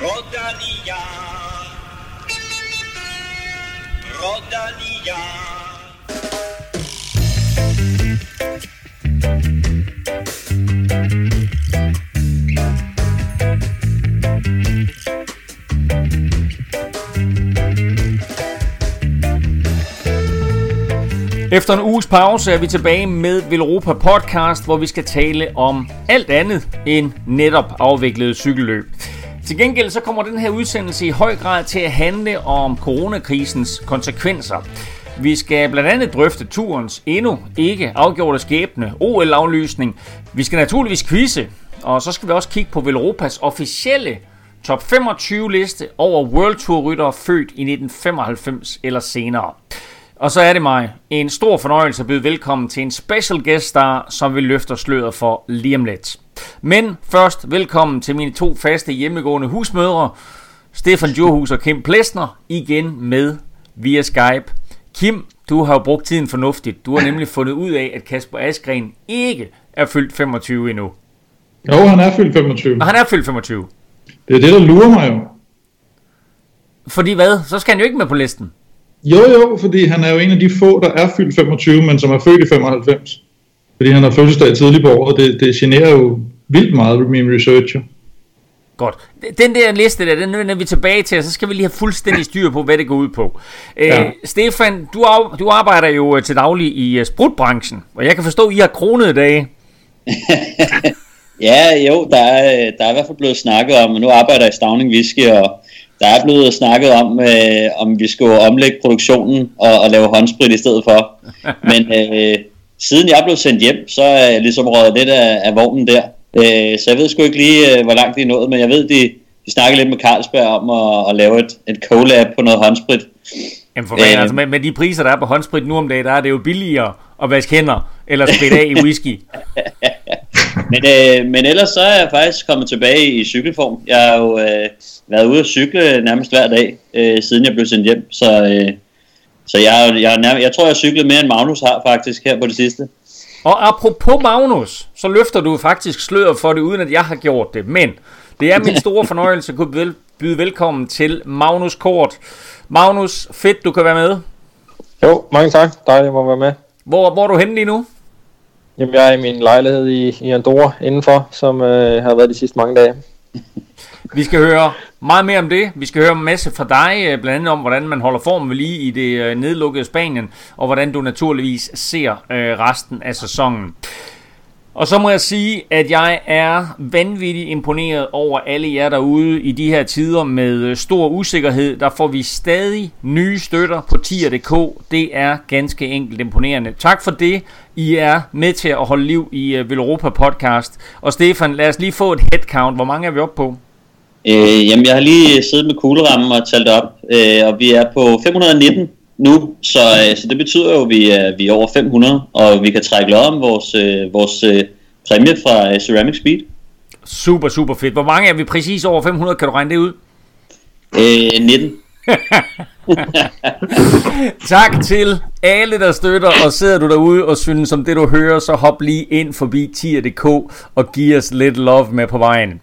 Rodania. Rodania. Efter en uges pause er vi tilbage med Velropa Podcast, hvor vi skal tale om alt andet end netop afviklede cykelløb. Til gengæld så kommer den her udsendelse i høj grad til at handle om coronakrisens konsekvenser. Vi skal blandt andet drøfte turens endnu ikke afgjorte skæbne, OL-aflysning. Vi skal naturligvis quizze, og så skal vi også kigge på Velropas officielle top 25 liste over World Tour ryttere født i 1995 eller senere. Og så er det mig en stor fornøjelse at byde velkommen til en special guest star, som vil løfte sløret for lige om lidt. Men først velkommen til mine to faste hjemmegående husmødre, Stefan Djurhus og Kim Plesner, igen med via Skype. Kim, du har jo brugt tiden fornuftigt. Du har nemlig fundet ud af, at Kasper Askren ikke er fyldt 25 endnu. Jo, han er fyldt 25. Og han er fyldt 25. Det er det, der lurer mig jo. Fordi hvad? Så skal han jo ikke med på listen. Jo, jo, fordi han er jo en af de få, der er fyldt 25, men som er født i 95. Fordi han har fødselsdag tidligt på året. Det, det generer jo vildt meget ved min research. jo. Godt. Den der liste der, den vender vi tilbage til, og så skal vi lige have fuldstændig styr på, hvad det går ud på. Øh, Ja. Stefan, du, ar- du arbejder jo øh, til daglig i uh, sprutbranchen, og jeg kan forstå, at I har kronede dage. Ja, jo, der er, der er i hvert fald blevet snakket om, og nu arbejder jeg i Stavning Whisky, og der er blevet snakket om, øh, om vi skulle omlægge produktionen og, og lave håndsprit i stedet for. Men øh, siden jeg blev sendt hjem, så er jeg ligesom røget lidt af, af vognen der. Øh, så jeg ved sgu ikke lige, øh, hvor langt de er nået, men jeg ved, de, de snakker lidt med Carlsberg om at, at lave et, et collab på noget håndsprit. Jamen for fanden, Øh. altså med, med de priser, der er på håndsprit nu om dagen, der er det jo billigere at vaske hænder, eller spritte af i whisky. Men, øh, men ellers så er jeg faktisk kommet tilbage i cykelform. Jeg har jo øh, været ude at cykle nærmest hver dag, øh, siden jeg blev sendt hjem. Så, øh, så jeg, jeg, nærmest, jeg tror, jeg har cyklet mere end Magnus har faktisk her på det sidste. Og apropos Magnus, så løfter du faktisk sløret for det, uden at jeg har gjort det. Men det er min store fornøjelse at kunne vel- byde velkommen til Magnus Kort. Magnus, fedt du kan være med. Jo, mange tak. Dejligt at må være med. Hvor, hvor er du henne lige nu? Jamen, jeg er i min lejlighed i, i Andorra indenfor, som øh, har været de sidste mange dage. Vi skal høre meget mere om det. Vi skal høre en masse fra dig, øh, blandt andet om, hvordan man holder formen ved lige i det øh, nedlukkede Spanien, og hvordan du naturligvis ser øh, resten af sæsonen. Og så må jeg sige, at jeg er vanvittigt imponeret over alle jer derude i de her tider med stor usikkerhed. Der får vi stadig nye støtter på tier.dk. Det er ganske enkelt imponerende. Tak for det. I er med til at holde liv i uh, podcast. Og Stefan, lad os lige få et headcount. Hvor mange er vi oppe på? Øh, jamen, jeg har lige siddet med kuglerammen og talt op, øh, og vi er på 519 nu, så, øh, så det betyder jo, at vi er, vi er over 500, og vi kan trække lod om vores, øh, vores øh, præmie fra øh, Ceramic Speed. Super, super fedt. Hvor mange er vi præcis over 500? Kan du regne det ud? Øh, 19. Tak til alle, der støtter, og sidder du derude og synes om det, du hører, så hop lige ind forbi tier.dk og giv os lidt love med på vejen.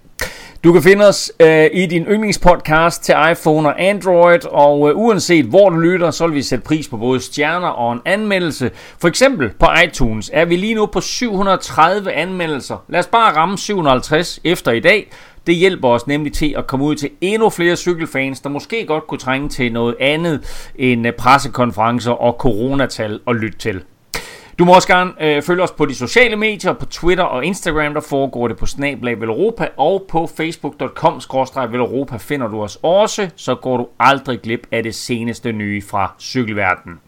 Du kan finde os øh, i din yndlingspodcast til iPhone og Android, og øh, uanset hvor du lytter, så vil vi sætte pris på både stjerner og en anmeldelse. For eksempel på iTunes er vi lige nu på 730 anmeldelser. Lad os bare ramme 750 efter i dag. Det hjælper os nemlig til at komme ud til endnu flere cykelfans, der måske godt kunne trænge til noget andet end øh, pressekonferencer og coronatal at lytte til. Du må også gerne øh, følge os på de sociale medier, på Twitter og Instagram, der foregår det på Snablag Europa og på facebook.com Velropa finder du os også, så går du aldrig glip af det seneste nye fra cykelverdenen.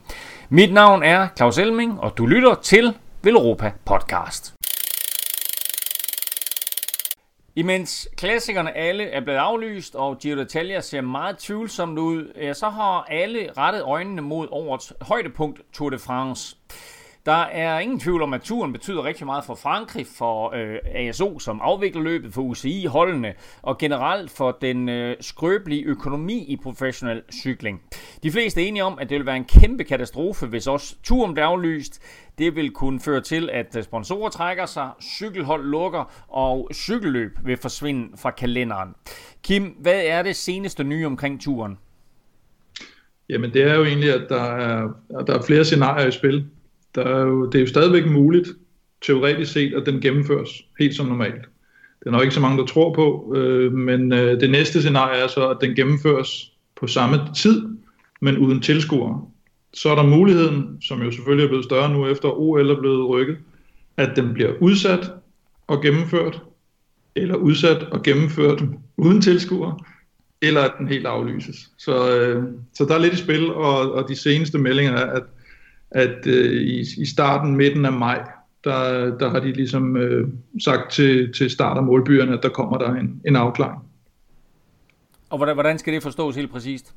Mit navn er Claus Elming, og du lytter til Europa Podcast. Imens klassikerne alle er blevet aflyst, og Giro d'Italia ser meget tvivlsomt ud, så har alle rettet øjnene mod årets højdepunkt Tour de France. Der er ingen tvivl om, at turen betyder rigtig meget for Frankrig, for øh, ASO, som afvikler løbet, for UCI, holdene, og generelt for den øh, skrøbelige økonomi i professionel cykling. De fleste er enige om, at det vil være en kæmpe katastrofe, hvis også turen bliver aflyst. Det vil kunne føre til, at øh, sponsorer trækker sig, cykelhold lukker, og cykelløb vil forsvinde fra kalenderen. Kim, hvad er det seneste nye omkring turen? Jamen det er jo egentlig, at der er, at der er flere scenarier i spil. Der er jo, det er jo stadigvæk muligt, teoretisk set, at den gennemføres helt som normalt. Det er nok ikke så mange, der tror på, øh, men øh, det næste scenarie er så, at den gennemføres på samme tid, men uden tilskuere. Så er der muligheden, som jo selvfølgelig er blevet større nu efter OL er blevet rykket, at den bliver udsat og gennemført, eller udsat og gennemført uden tilskuere, eller at den helt aflyses. Så, øh, så der er lidt i spil, og, og de seneste meldinger er, at, at øh, i, i starten, midten af maj, der, der har de ligesom øh, sagt til, til start af målbyerne, at der kommer der en, en afklaring. Og hvordan, hvordan skal det forstås helt præcist?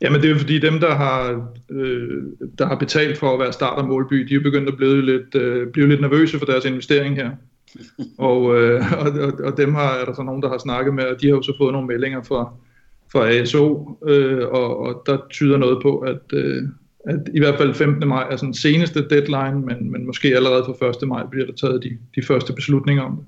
Jamen det er fordi dem, der har, øh, der har betalt for at være start af målby, de er begyndt at blive lidt, øh, blive lidt nervøse for deres investering her. og, øh, og, og, og dem har, er der så nogen, der har snakket med, og de har jo så fået nogle meldinger fra, fra ASO, øh, og, og der tyder noget på, at, øh, at i hvert fald 15. maj er sådan seneste deadline, men, men måske allerede fra 1. maj bliver der taget de, de første beslutninger om det.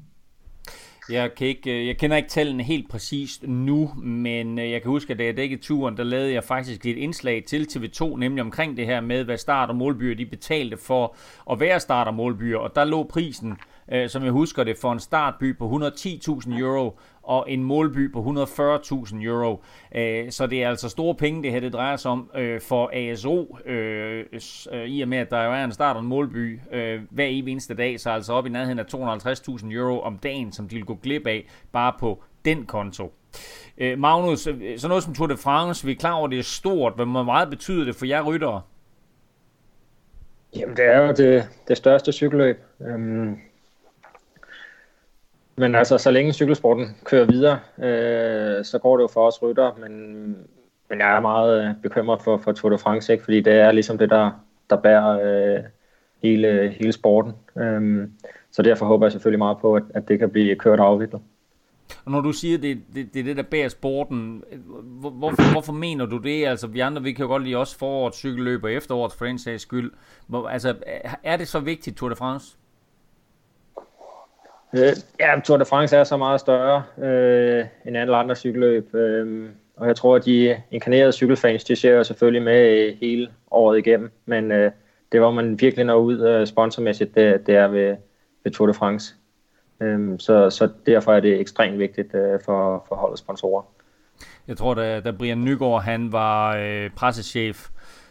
Jeg, kan ikke, øh, jeg kender ikke tallene helt præcist nu, men øh, jeg kan huske, at da jeg dækkede turen, der lavede jeg faktisk et indslag til TV2, nemlig omkring det her med, hvad start- og målbyer de betalte for at være start- og målbyer, og der lå prisen øh, som jeg husker det, for en startby på 110.000 euro og en målby på 140.000 euro. Øh, så det er altså store penge, det her det drejer sig om øh, for ASO, øh, øh, i og med, at der jo er en start og en målby øh, hver evig eneste dag, så altså op i nærheden af 250.000 euro om dagen, som de vil gå glip af bare på den konto. Øh, Magnus, sådan noget som Tour de France, vi er klar over, at det er stort. Hvor meget betyder det for jer ryttere? Jamen, det er jo det, det største cykelløb. Øhm, men altså, så længe cykelsporten kører videre, øh, så går det jo for os rytter, men, men jeg er meget øh, bekymret for, for Tour de France, ikke? fordi det er ligesom det, der, der bærer øh, hele, hele sporten. Øh, så derfor håber jeg selvfølgelig meget på, at, at det kan blive kørt og afviklet. Og når du siger, det, det, det er det, der bærer sporten, hvor, hvorfor, hvorfor mener du det? Altså, vi andre, vi kan jo godt lide også forårets cykelløb og efterårets for den sags skyld. Hvor, altså, er det så vigtigt, Tour de France? Øh, ja, Tour de France er så meget større øh, end alle andre cykelløb. Øh, og jeg tror, at de inkarnerede cykelfans, de ser jo selvfølgelig med hele året igennem. Men øh, det, hvor man virkelig når ud øh, sponsormæssigt, det, det er ved, ved Tour de France. Øh, så, så derfor er det ekstremt vigtigt øh, for, for holdets sponsorer. Jeg tror, da, da Brian Nygaard han var øh, pressechef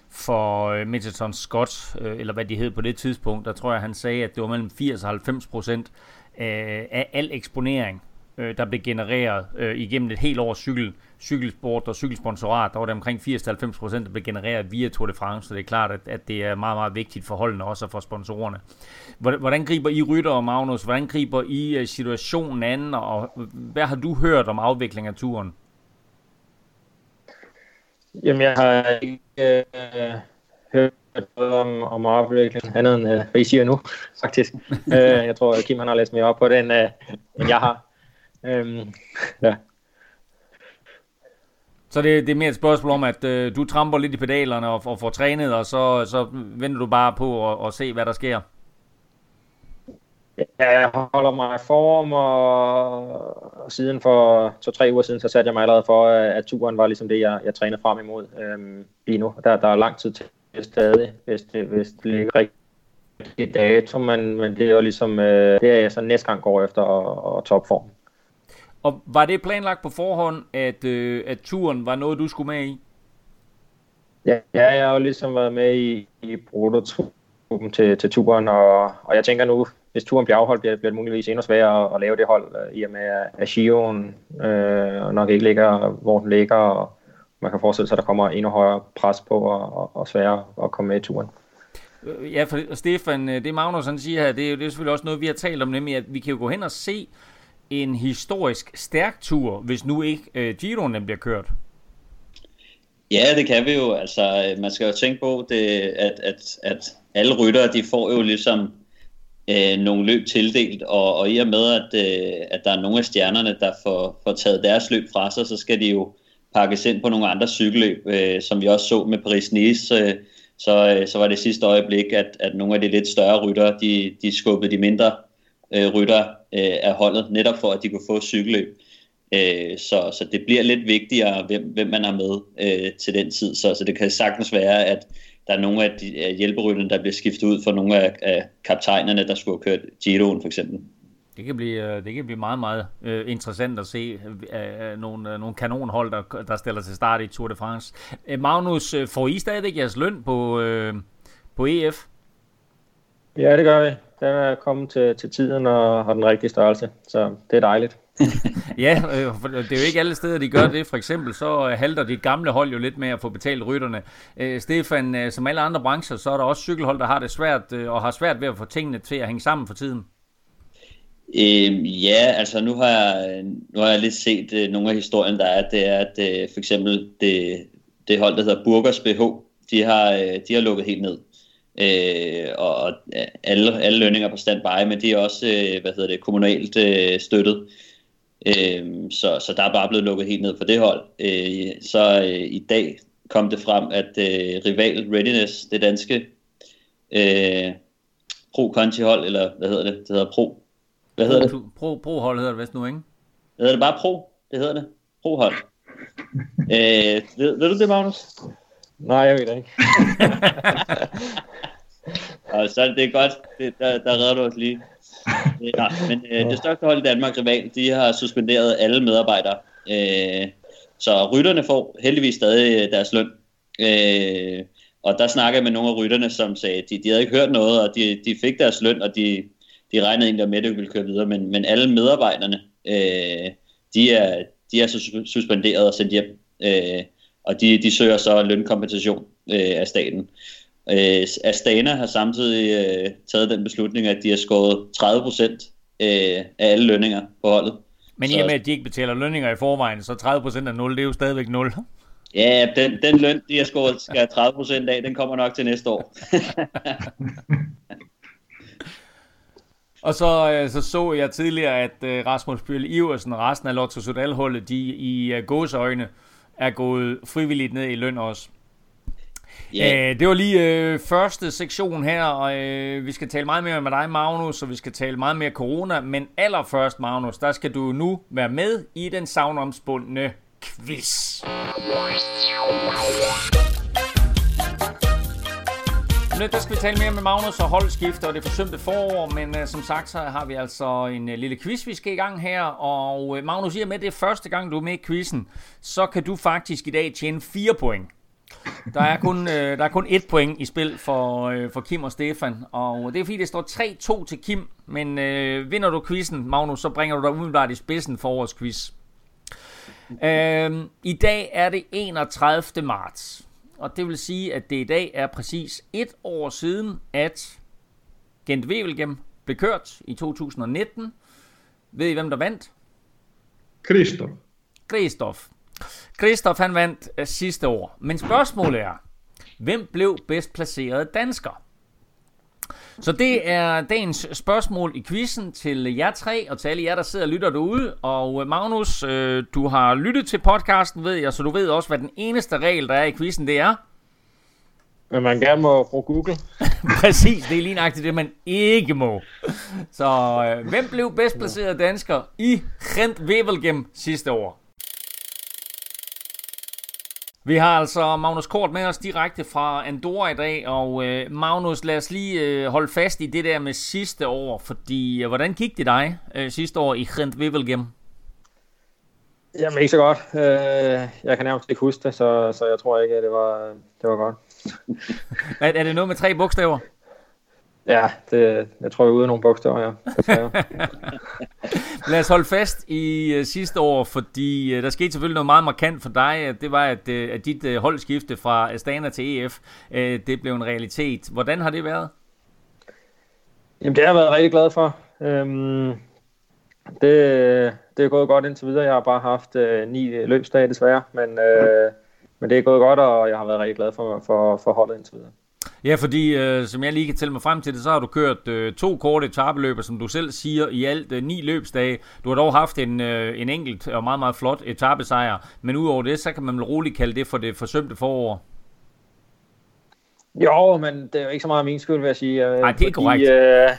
for øh, Mitchelton Scott, øh, eller hvad de hed på det tidspunkt, der tror jeg, han sagde, at det var mellem 80 og 90 procent øh, af al eksponering, øh, der blev genereret øh, igennem et helt år cykel, cykelsport og cykelsponsorat, der var det omkring 80-90 procent, der blev genereret via Tour de France, så det er klart, at, at det er meget, meget vigtigt for holdene også for sponsorerne. Hvordan griber I Rytter og Magnus? Hvordan griber I øh, situationen an, og hvad har du hørt om afvikling af turen? Jamen, jeg har ikke øh, hørt om, om afvikling, andet end uh, hvad I siger nu, faktisk. uh, jeg tror, Kim han har læst mere op på det, end, uh, end jeg har. Um, ja. Så det, det er mere et spørgsmål om, at uh, du tramper lidt i pedalerne og, og får trænet, og så, så venter du bare på at, at se, hvad der sker? Ja, jeg holder mig i form, og siden for to-tre uger siden, så satte jeg mig allerede for, at turen var ligesom det, jeg, jeg trænede frem imod øhm, lige nu. Der, der er lang tid til stadig, hvis det, hvis det ligger rigtig dato, men, men det er jo ligesom, øh, det er jeg så næste gang går efter og, og topform. Og var det planlagt på forhånd, at, øh, at turen var noget, du skulle med i? Ja, jeg har jo ligesom været med i, i prototypen til, til turen, og, og jeg tænker nu, hvis turen bliver afholdt, bliver, bliver det muligvis endnu sværere at, at lave det hold, øh, i og med at Shioen øh, nok ikke ligger, hvor den ligger, og, man kan forestille sig, at der kommer endnu højere pres på og, og, og sværere at komme med i turen. Øh, ja, for Stefan, øh, det Magnus han siger her, det er jo det er selvfølgelig også noget, vi har talt om, nemlig at vi kan jo gå hen og se en historisk stærk tur, hvis nu ikke uh, Giroen bliver kørt. Ja, det kan vi jo. Altså, man skal jo tænke på, det, at, at, at alle ryttere, de får jo ligesom øh, nogle løb tildelt, og, og i og med, at, øh, at der er nogle af stjernerne, der får, får taget deres løb fra sig, så skal de jo pakkes ind på nogle andre cykelløb, øh, som vi også så med Paris-Nice, øh, så, øh, så var det sidste øjeblik, at, at nogle af de lidt større rytter, de, de skubbede de mindre øh, rytter øh, af holdet, netop for at de kunne få cykelløb. Øh, så, så det bliver lidt vigtigere, hvem, hvem man er med øh, til den tid. Så, så det kan sagtens være, at der er nogle af de af hjælperytterne, der bliver skiftet ud for nogle af, af kaptajnerne, der skulle have kørt Giroen for eksempel. Det kan blive, øh, det kan blive meget, meget uh, interessant at se uh, nogle, uh, nogle kanonhold, der, der stiller til start i Tour de France. Uh, Magnus, uh, får I stadigvæk jeres løn på, uh, på EF? Ja, det gør vi. Den er kommet til, til tiden og har den rigtige størrelse, så det er dejligt. ja, øh, det er jo ikke alle steder, de gør det. For eksempel så halter dit gamle hold jo lidt med at få betalt rytterne. Øh, Stefan, øh, som alle andre brancher, så er der også cykelhold, der har det svært øh, og har svært ved at få tingene til at hænge sammen for tiden. Øh, ja, altså nu har jeg, nu har jeg lidt set øh, nogle af historien, der er, det er, at øh, for eksempel det, det hold, der hedder Burgers BH, de har, øh, de har lukket helt ned. Øh, og alle, alle lønninger på standby, men de er også øh, hvad hedder det, kommunalt øh, støttet. Øh, så, så der er bare blevet lukket helt ned for det hold. Øh, så øh, i dag kom det frem, at øh, rival Readiness, det danske øh, Pro Conti hold, eller hvad hedder det? Det hedder Pro. Hvad hedder det? Pro, Pro hold hedder det vist nu, ikke? Det hedder det bare Pro. Det hedder det. Pro hold. øh, ved, ved du det, Magnus? Nej, jeg ved det ikke. og så det er godt. Det, der, der redder du os lige. Ja, men øh, det største hold i Danmark, Rival, de har suspenderet alle medarbejdere. Øh, så rytterne får heldigvis stadig øh, deres løn. Øh, og der snakker jeg med nogle af rytterne, som sagde, at de, de havde ikke hørt noget, og de, de fik deres løn, og de, de regnede egentlig med, at det ville køre videre. Men, men alle medarbejderne, øh, de, er, de er så suspenderet og sendt hjem. Øh, og de, de søger så lønkompensation øh, af staten. Øh, Astana har samtidig øh, taget den beslutning, at de har skåret 30 procent øh, af alle lønninger på holdet. Men i og med, at de ikke betaler lønninger i forvejen, så 30 procent af 0, det er jo stadigvæk 0. Ja, den, den løn, de har skåret, skal 30 procent af, den kommer nok til næste år. Og så, øh, så så jeg tidligere, at øh, Rasmus Bjørle Iversen og resten af Lotto Sudal-holdet, de i uh, gåseøjne er gået frivilligt ned i løn også. Yeah. Æh, det var lige øh, første sektion her, og øh, vi skal tale meget mere med dig, Magnus, og vi skal tale meget mere corona, men allerførst, Magnus, der skal du nu være med i den savnomspundne quiz lidt, der skal vi tale mere med Magnus og holdskifte og det forsømte forår, men uh, som sagt så har vi altså en uh, lille quiz, vi skal i gang her, og uh, Magnus, i og med det er første gang, du er med i quizzen, så kan du faktisk i dag tjene 4 point. Der er kun, uh, der er kun et point i spil for, uh, for Kim og Stefan, og det er fordi, det står 3-2 til Kim, men uh, vinder du quizzen, Magnus, så bringer du dig umiddelbart i spidsen for årets quiz. Uh, I dag er det 31. marts, og det vil sige, at det i dag er præcis et år siden, at Gent Wevelgem blev kørt i 2019. Ved I, hvem der vandt? Kristoff. Kristoff. Kristoff han vandt uh, sidste år. Men spørgsmålet er, hvem blev bedst placeret dansker? Så det er dagens spørgsmål i quizzen til jer tre, og til alle jer, der sidder og lytter derude. Og øh, Magnus, øh, du har lyttet til podcasten, ved jeg, så du ved også, hvad den eneste regel, der er i quizzen, det er. Men man gerne må bruge Google. Præcis, det er lige nøjagtigt det, man ikke må. Så øh, hvem blev bedst placeret dansker i Gent Wevelgem sidste år? Vi har altså Magnus Kort med os direkte fra Andorra i dag, og øh, Magnus, lad os lige øh, holde fast i det der med sidste år, fordi øh, hvordan gik det dig øh, sidste år i Gent Wevelgem? Jamen ikke så godt. Øh, jeg kan nærmest ikke huske det, så, så jeg tror ikke, at det var, det var godt. er, er det noget med tre bogstaver? Ja, det, jeg tror, jeg er ude af nogle bogstaver, ja. Lad os holde fast i uh, sidste år, fordi uh, der skete selvfølgelig noget meget markant for dig. Det var, at, uh, at dit uh, holdskifte fra Astana til EF, uh, det blev en realitet. Hvordan har det været? Jamen, det har jeg været rigtig glad for. Øhm, det, det er gået godt indtil videre. Jeg har bare haft uh, ni løbsdage desværre, men uh, men det er gået godt, og jeg har været rigtig glad for, for, for holdet indtil videre. Ja, fordi øh, som jeg lige kan tælle mig frem til det, så har du kørt øh, to korte etabeløber, som du selv siger, i alt øh, ni løbsdage. Du har dog haft en, øh, en enkelt og meget, meget flot etabesejr, men udover det, så kan man vel roligt kalde det for det forsømte forår. Jo, men det er jo ikke så meget min skyld, vil jeg sige. Nej, det er korrekt. Øh,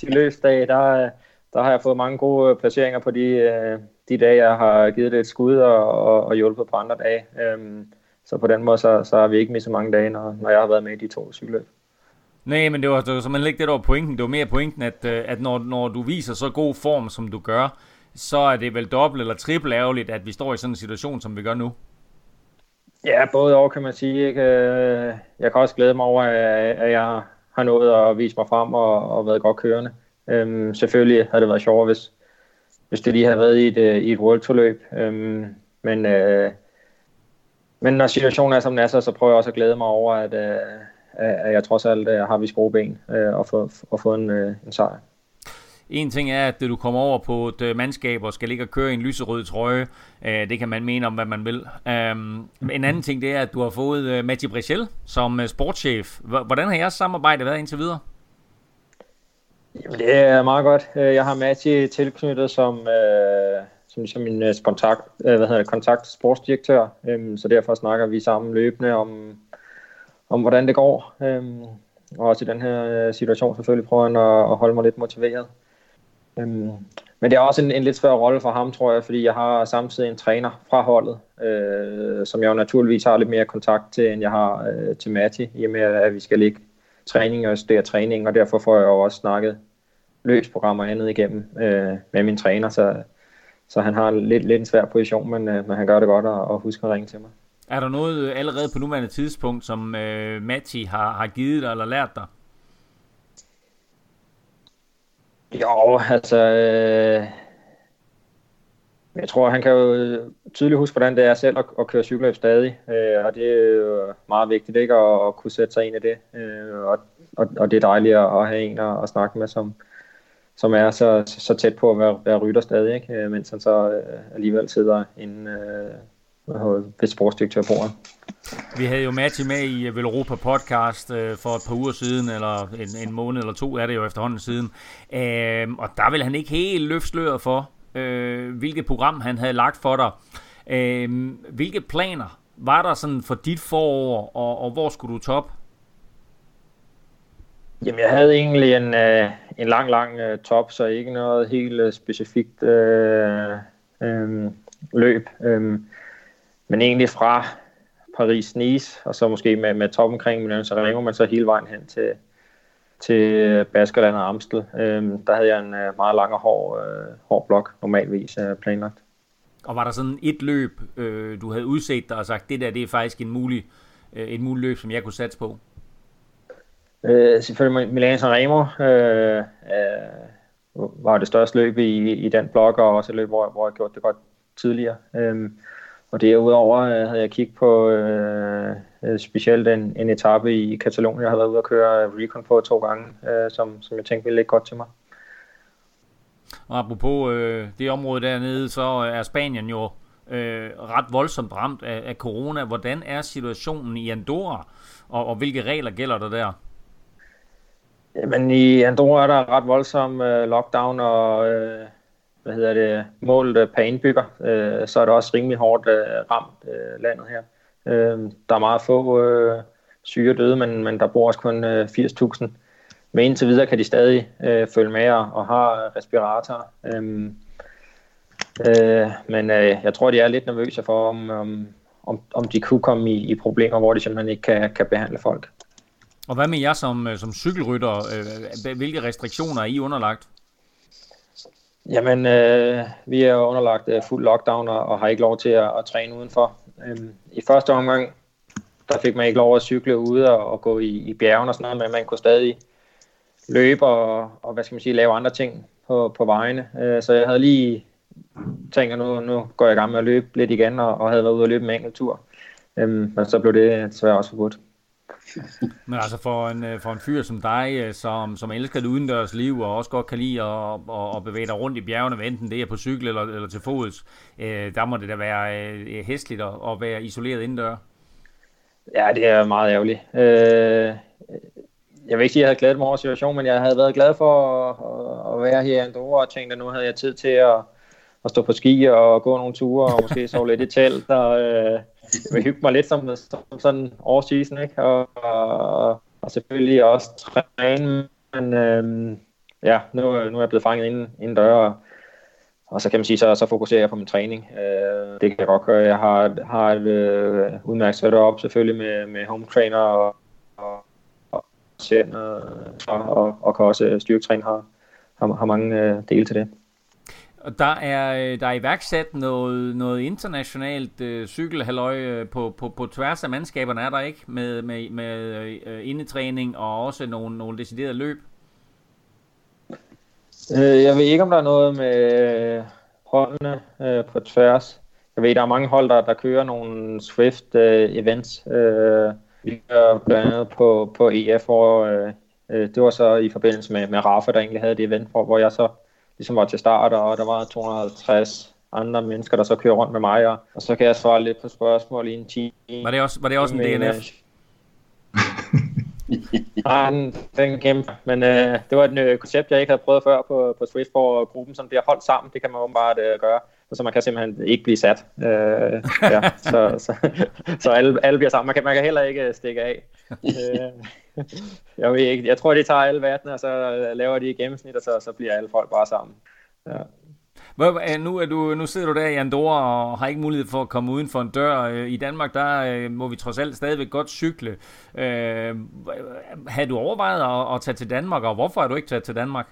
de løbsdage, der, der har jeg fået mange gode placeringer på de, øh, de dage, jeg har givet det et skud og, og, og hjulpet på andre dage. Øhm, så på den måde, så, så har vi ikke misset mange dage, når, når jeg har været med i de to cykelløb. Nej, men det var, det var simpelthen ikke det, der var pointen. Det var mere pointen, at, øh, at når, når du viser så god form, som du gør, så er det vel dobbelt eller trippelt ærgerligt, at vi står i sådan en situation, som vi gør nu. Ja, både over kan man sige. Ikke? Øh, jeg kan også glæde mig over, at jeg har nået at vise mig frem og, og været godt kørende. Øhm, selvfølgelig havde det været sjovere, hvis, hvis det lige havde været i et, øh, i et World Tour løb. Øhm, men, øh, men når situationen er som den er, så, så prøver jeg også at glæde mig over, at, øh, at jeg trods alt øh, har vi gode ben øh, og få, og få en, en sejr. En ting er, at du kommer over på et mandskab og skal ligge og køre i en lyserød trøje. Det kan man mene om, hvad man vil. Øhm, en anden ting, det er, at du har fået Mathieu Brichel som sportschef. Hvordan har jeres samarbejde været indtil videre? Jamen, det er meget godt. Jeg har Mathieu tilknyttet som, øh, som, som min øh, kontakt, øh, hvad hedder det, kontakt sportsdirektør, øhm, så derfor snakker vi sammen løbende om, om hvordan det går. Øhm, og også i den her øh, situation selvfølgelig prøver han at, at holde mig lidt motiveret. Øhm, men det er også en, en lidt svær rolle for ham, tror jeg, fordi jeg har samtidig en træner fra holdet, øh, som jeg jo naturligvis har lidt mere kontakt til, end jeg har øh, til Matti, i og med at vi skal ligge træning og studere træning, og derfor får jeg jo også snakket løbsprogrammer og andet igennem øh, med min træner, så, så han har lidt, lidt en svær position, men, øh, men han gør det godt og, og husker at ringe til mig. Er der noget allerede på nuværende tidspunkt, som øh, Matti har, har givet dig eller lært dig? Jo, altså... Øh, jeg tror, han kan jo tydeligt huske, hvordan det er selv at, at køre cykelløb stadig. Øh, og det er jo meget vigtigt ikke at, at kunne sætte sig ind i det. Øh, og, og, og det er dejligt at, at have en at, at snakke med, som, som er så, så tæt på at være, være rytter stadig, ikke? Øh, mens han så øh, alligevel sidder inde øh, ved sportsdirektørbordet. Vi havde jo Matti med i øh, Vel Europa podcast øh, for et par uger siden, eller en, en måned eller to er det jo efterhånden siden. Øh, og der vil han ikke helt løftsløret for, øh, hvilket program han havde lagt for dig. Øh, hvilke planer var der sådan for dit forår, og, og hvor skulle du top? Jamen, jeg havde egentlig en, øh, en lang, lang øh, top, så ikke noget helt øh, specifikt øh, øh, løb. Øh, men egentlig fra Paris-Nice, og så måske med, med top omkring Milan Sanremo, men så hele vejen hen til, til Baskerland og Amstel. Øh, der havde jeg en øh, meget lang og hård, øh, hård blok, normalvis øh, planlagt. Og var der sådan et løb, øh, du havde udset dig og sagt, det der det er faktisk en mulig, øh, et muligt løb, som jeg kunne satse på? Øh, selvfølgelig Milan Sanremo øh, øh, var det største løb i, i den blok, og også et løb, hvor, hvor jeg gjorde det godt tidligere. Øh, og derudover øh, havde jeg kigget på øh, øh specielt en, en etape i Katalonien, jeg har været ude at køre Recon på to gange, øh, som, som jeg tænkte ville ligge godt til mig. Og apropos øh, det område dernede, så er Spanien jo øh, ret voldsomt ramt af, af corona. Hvordan er situationen i Andorra, og, og hvilke regler gælder der der? Men i Andorra er der ret voldsom øh, lockdown og øh, hvad hedder det, målt øh, per indbygger. Øh, så er det også rimelig hårdt øh, ramt øh, landet her. Øh, der er meget få øh, syge døde, men, men der bor også kun øh, 80.000. Men indtil videre kan de stadig øh, følge med og, og har respiratorer. Øh, øh, men øh, jeg tror, de er lidt nervøse for, om, om, om, om de kunne komme i, i problemer, hvor de simpelthen ikke kan, kan behandle folk. Og hvad med jer som, øh, som cykelrytter? Øh, hvilke restriktioner er I underlagt? Jamen, øh, vi er underlagt øh, fuld lockdown og, og har ikke lov til at, at træne udenfor. Øhm, I første omgang, der fik man ikke lov at cykle ude og, og gå i, i bjergen og sådan noget, men man kunne stadig løbe og, og hvad skal man sige, lave andre ting på, på vejene. Øh, så jeg havde lige tænkt, at nu, nu går jeg i gang med at løbe lidt igen, og, og havde været ude og løbe en enkelt tur. Øhm, men så blev det desværre også forbudt. Men altså for en, øh, for en fyr som dig, øh, som, som elsker det udendørs liv, og også godt kan lide at, at, at bevæge dig rundt i bjergene, enten det er på cykel eller, eller til fods, øh, der må det da være øh, øh, hæsligt at, at være isoleret indendør. Ja, det er meget ærgerligt. Øh, jeg vil ikke sige, at jeg havde glædet mig over situationen, men jeg havde været glad for at, at være her i Andorra og tænkte, at nu havde jeg tid til at, at stå på ski og gå nogle ture og måske sove lidt i telt og øh, vil hygge mig lidt som, som sådan off-season, ikke? Og, og, og selvfølgelig også træne, men øhm, ja, nu, nu er jeg blevet fanget inden, inden døre, og, så kan man sige, så, så fokuserer jeg på min træning. Øh, det kan jeg godt gøre. Jeg har, har et øh, udmærket setup selvfølgelig med, med home trainer og, og, og, og, og, og kan også styrketræne har, har, har mange øh, dele til det. Og der er, øh, der er iværksat noget, noget internationalt øh, cykelhalløj øh, på, på, på tværs af mandskaberne, er der ikke? Med, med, med øh, indetræning og også nogle, nogle deciderede løb? Øh, jeg ved ikke, om der er noget med øh, holdene øh, på tværs. Jeg ved, der er mange hold, der, der kører nogle Swift-events. Øh, øh, vi kører blandt andet på, på EF, hvor øh, øh, det var så i forbindelse med, med Rafa, der egentlig havde det event, hvor, hvor jeg så ligesom var til start, og der var 250 andre mennesker, der så kører rundt med mig, og, og så kan jeg svare lidt på spørgsmål i en time. Var det også, var det også en DNF? Nej, den, den kæmpe. Men øh, det var et øh, koncept, jeg ikke havde prøvet før på, på Swift, hvor gruppen som bliver holdt sammen. Det kan man åbenbart øh, gøre. Så man kan simpelthen ikke blive sat. Øh, ja, så, så, så alle, alle bliver sammen. Man kan, man kan heller ikke øh, stikke af. Øh, jeg, ved ikke, jeg tror, de tager alle vattene, og så laver de i gennemsnit, og så, så bliver alle folk bare sammen. Ja. Nu, er du, nu sidder du der i Andorra og har ikke mulighed for at komme uden for en dør. Øh, I Danmark, der øh, må vi trods alt stadigvæk godt cykle. Øh, har du overvejet at, at tage til Danmark, og hvorfor er du ikke taget til Danmark?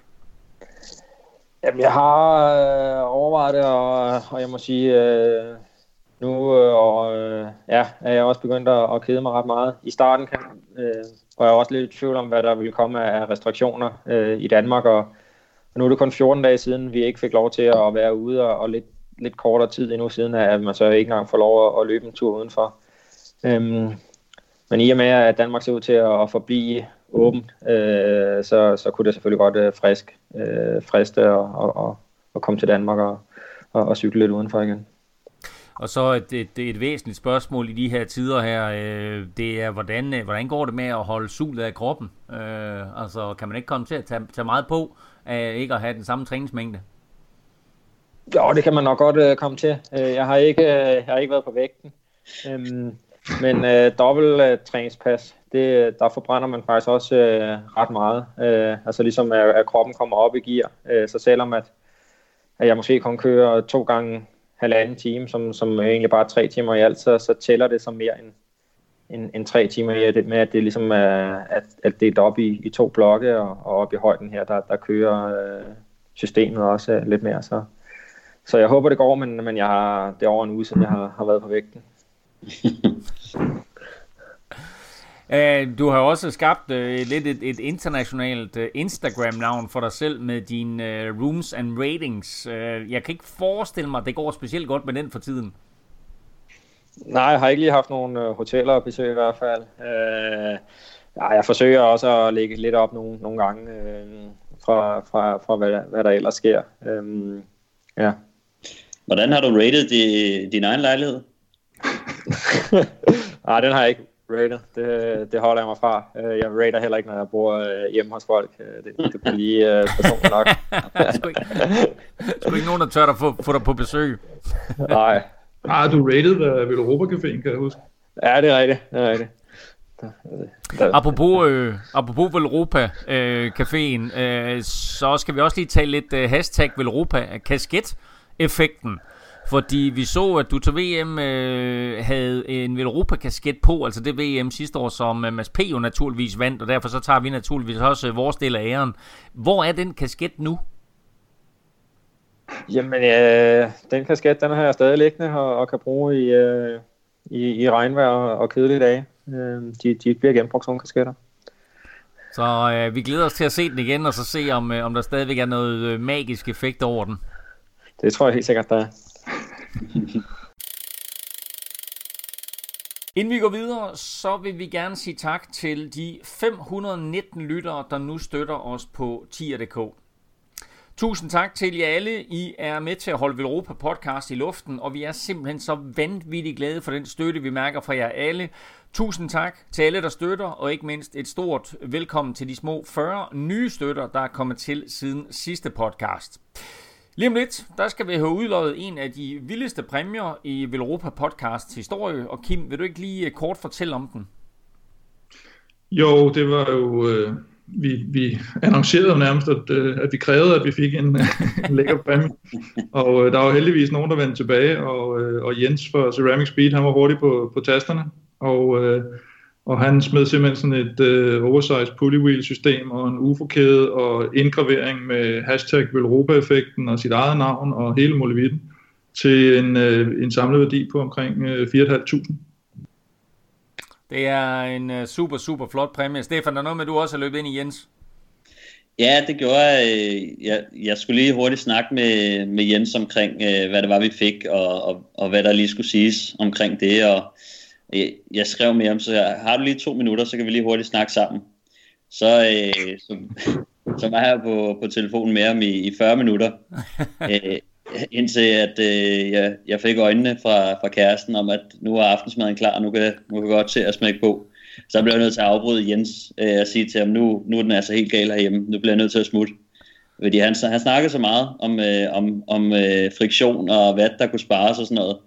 Jamen, jeg har øh, overvejet det, og, og jeg må sige, øh, nu øh, og, øh, ja, er jeg også begyndt at, at kede mig ret meget. I starten kan, øh, var jeg også lidt i tvivl om, hvad der ville komme af restriktioner øh, i Danmark, og og nu er det kun 14 dage siden, vi ikke fik lov til at være ude, og, og lidt, lidt kortere tid endnu siden, at man så ikke engang får lov at, at løbe en tur udenfor. Øhm, men i og med, at Danmark ser ud til at, at forblive åben, øh, så, så kunne det selvfølgelig godt øh, frisk, øh, friste at, og og komme til Danmark og, og, og cykle lidt udenfor igen. Og så et, et, et væsentligt spørgsmål i de her tider her, øh, det er, hvordan, øh, hvordan går det med at holde sulet af kroppen? Øh, altså, kan man ikke komme til at tage, tage meget på, af ikke at have den samme træningsmængde? Jo, det kan man nok godt øh, komme til. Øh, jeg har ikke, øh, jeg har ikke været på vægten. Øhm, men øh, dobbelt øh, træningspas, det, der forbrænder man faktisk også øh, ret meget. Øh, altså ligesom at, at kroppen kommer op i gear. Øh, så selvom at, at jeg måske kun kører to gange halvanden time, som, som egentlig bare er tre timer i alt, så, så tæller det som mere end, end, end tre timer i det, med, at det ligesom er at, at delt op i, i to blokke, og, og op i højden her, der, der kører øh, systemet også øh, lidt mere. Så, så jeg håber, det går, men, men jeg har, det er over en uge, siden jeg har, har været på vægten. Uh, du har også skabt uh, lidt et, et internationalt uh, Instagram-navn for dig selv med dine uh, rooms and ratings. Uh, jeg kan ikke forestille mig, at det går specielt godt med den for tiden. Nej, jeg har ikke lige haft nogen uh, hoteller at besøge i hvert fald. Uh, ja, jeg forsøger også at lægge lidt op nogle, nogle gange uh, fra, fra, fra hvad, hvad der ellers sker. Um, ja. Hvordan har du rated di, din egen lejlighed? Nej, den har jeg ikke rated. Det, det holder jeg mig fra. Jeg rater heller ikke, når jeg bor hjemme hos folk. Det, det bliver lige uh, personligt nok. sgu, ikke, sgu ikke nogen, der tør at få, få dig på besøg. Nej, Ah, du rated ved Europa Caféen, kan jeg huske. Ja, det er rigtigt. Det er rigtigt. Apropos, øh, apropos Velropa øh, Caféen, øh, så skal vi også lige tale lidt øh, hashtag Velropa kasket effekten. Fordi vi så, at du til VM øh, havde en Velropa kasket på, altså det VM sidste år, som øh, Mads P. jo naturligvis vandt, og derfor så tager vi naturligvis også øh, vores del af æren. Hvor er den kasket nu? Jamen, øh, den kasket, den har jeg stadig liggende og, og kan bruge i, øh, i, i regnvejr og, og kedelige dage. Øh, de, de bliver genbrugt som kasketter. Så øh, vi glæder os til at se den igen, og så se, om, øh, om der stadigvæk er noget øh, magisk effekt over den. Det tror jeg helt sikkert, der er. Inden vi går videre, så vil vi gerne sige tak til de 519 lyttere, der nu støtter os på tier.dk. Tusind tak til jer alle. I er med til at holde Europa podcast i luften, og vi er simpelthen så vanvittigt glade for den støtte, vi mærker fra jer alle. Tusind tak til alle, der støtter, og ikke mindst et stort velkommen til de små 40 nye støtter, der er kommet til siden sidste podcast. Lige om lidt, der skal vi have udløjet en af de vildeste præmier i Velropa Podcast historie. Og Kim, vil du ikke lige øh, kort fortælle om den? Jo, det var jo... Øh, vi, vi annoncerede jo nærmest, at, øh, at vi krævede, at vi fik en, en lækker præmie. Og øh, der var heldigvis nogen, der vendte tilbage, og, øh, og Jens fra Ceramic Speed, han var hurtig på, på tasterne. Og, øh, og han smed simpelthen sådan et øh, oversized pulley wheel system og en UFO-kæde og indgravering med hashtag Velropa-effekten og sit eget navn og hele molevitten til en, øh, en samlet værdi på omkring øh, 4.500. Det er en uh, super, super flot præmie. Stefan, der er noget med, at du også har løbet ind i Jens. Ja, det gjorde jeg. Jeg, jeg skulle lige hurtigt snakke med, med Jens omkring, uh, hvad det var, vi fik, og, og, og hvad der lige skulle siges omkring det. Og jeg, jeg skrev med ham, så har du lige to minutter, så kan vi lige hurtigt snakke sammen. Så, uh, så, så var jeg på, på telefonen med ham i, i 40 minutter. Uh, indtil at øh, jeg, jeg fik øjnene fra, fra kæresten om, at nu er aftensmaden klar, nu kan, nu kan godt til at smække på. Så blev jeg nødt til at afbryde Jens øh, og sige til ham, nu, nu er den altså helt gal herhjemme, nu bliver jeg nødt til at smutte. Fordi han, han snakkede så meget om, øh, om, om øh, friktion og hvad der kunne spares og sådan noget.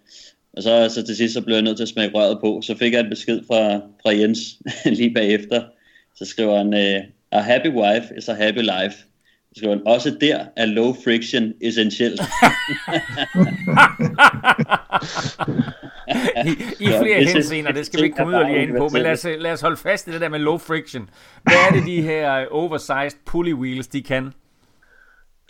Og så, så til sidst så blev jeg nødt til at smække røret på. Så fik jeg en besked fra, fra Jens lige bagefter. Så skriver han, øh, a happy wife is a happy life skriver han, også der er low friction essentielt. I, I flere ja, henseender, det skal vi ikke komme yderligere ind på, men lad os, lad os holde fast i det der med low friction. Hvad er det, de her oversized pulley wheels, de kan?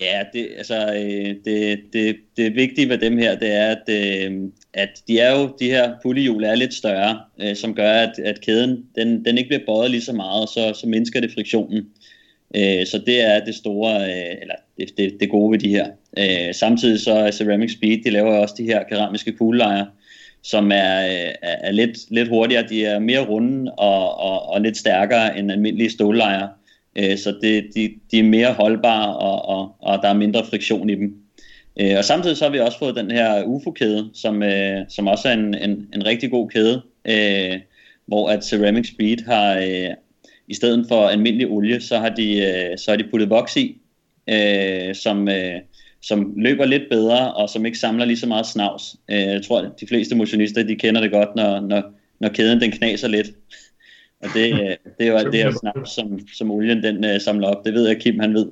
Ja, det, altså, øh, det, det, det vigtige ved dem her, det er, at, øh, at de er jo, de her pullehjul er lidt større, øh, som gør, at, at kæden, den, den ikke bliver bøjet lige så meget, så, så mindsker det friktionen. Øh, så det er det store, øh, eller det, det, det gode ved de her. Øh, samtidig så er Ceramic Speed, de laver også de her keramiske kuglelejer, som er, øh, er, er lidt, lidt hurtigere. De er mere runde og, og, og lidt stærkere end almindelige stållejer. Øh, så det, de, de er mere holdbare, og, og, og der er mindre friktion i dem. Øh, og samtidig så har vi også fået den her UFO-kæde, som, øh, som også er en, en, en rigtig god kæde, øh, hvor at Ceramic Speed har, i stedet for almindelig olie, så har de, så har de puttet voks i, som, som løber lidt bedre, og som ikke samler lige så meget snavs. Jeg tror, at de fleste motionister, de kender det godt, når, når, når kæden den knaser lidt. Og det, øh, det alt det her snavs, som, som olien den øh, samler op. Det ved jeg, Kim han ved.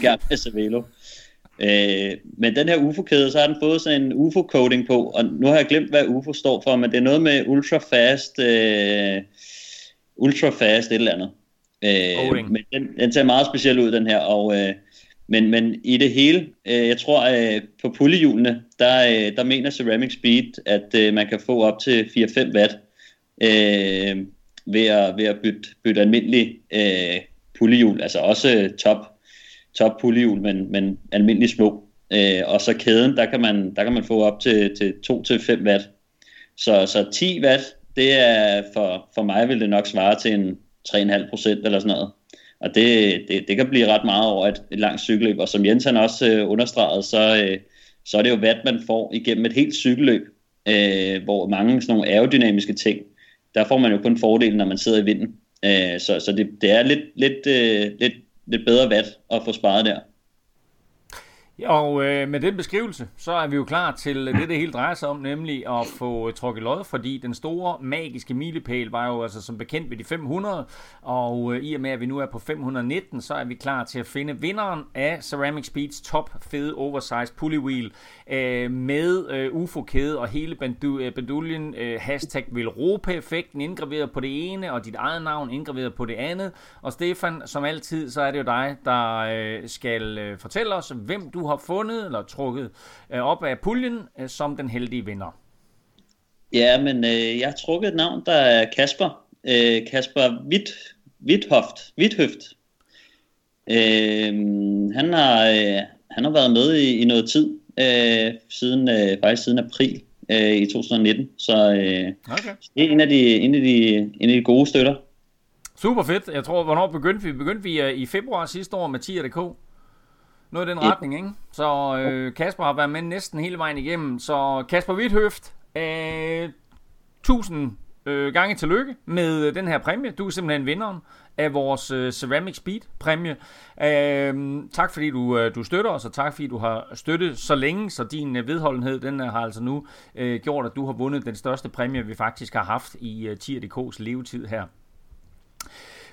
Gerne med Cervelo. Øh, men den her UFO-kæde, så har den fået sådan en UFO-coding på, og nu har jeg glemt, hvad UFO står for, men det er noget med ultra fast øh, ultra fast et eller andet. Øh, men den, den ser meget speciel ud, den her, og, øh, men, men i det hele, øh, jeg tror øh, på pullehjulene, der, øh, der mener Ceramic Speed, at øh, man kan få op til 4-5 watt øh, ved, at, ved at bytte, bytte almindelig øh, pullehjul, altså også top, top pullehjul, men, men almindelig små. Øh, og så kæden, der kan man, der kan man få op til, til 2-5 watt. Så, så 10 watt det er for, for mig vil det nok svare til en 3,5 procent eller sådan noget. Og det, det, det kan blive ret meget over et, et langt cykelløb. Og som Jens han også øh, understregede, så, øh, så er det jo watt, man får igennem et helt cykelløb, øh, hvor mange sådan nogle aerodynamiske ting, der får man jo kun fordelen, når man sidder i vinden. Øh, så så det, det er lidt, lidt, øh, lidt, lidt bedre vat at få sparet der. Og øh, med den beskrivelse, så er vi jo klar til det, det hele drejer sig om, nemlig at få øh, trukket lod, fordi den store magiske milepæl var jo altså som bekendt ved de 500, og øh, i og med at vi nu er på 519, så er vi klar til at finde vinderen af Ceramic Speeds top fede oversized pulley wheel øh, med øh, UFO-kæde og hele bandu, øh, banduljen, øh, hashtag Velropa-effekten indgraveret på det ene, og dit eget navn indgraveret på det andet. Og Stefan, som altid, så er det jo dig, der øh, skal øh, fortælle os, hvem du har fundet eller trukket øh, op af puljen øh, som den heldige vinder. Ja, men øh, jeg har trukket et navn, der er Kasper. Øh, Kasper Witt, Withoft. Withøft. Øh, han, har, øh, han har været med i, i noget tid, øh, siden, øh, faktisk siden april øh, i 2019. Så, øh, okay. det er en af, de, en, af de, en af de gode støtter. Super fedt. Jeg tror, hvornår begyndte vi? Begyndte vi uh, i februar sidste år med 10.dk? Noget i den retning, ikke? Så øh, Kasper har været med næsten hele vejen igennem. Så Kasper Witthøft, øh, tusind øh, gange tillykke med den her præmie. Du er simpelthen vinderen af vores øh, Ceramic Speed præmie. Øh, tak fordi du, øh, du støtter os, og tak fordi du har støttet så længe, så din øh, vedholdenhed den øh, har altså nu øh, gjort, at du har vundet den største præmie, vi faktisk har haft i øh, 10.dk's levetid her.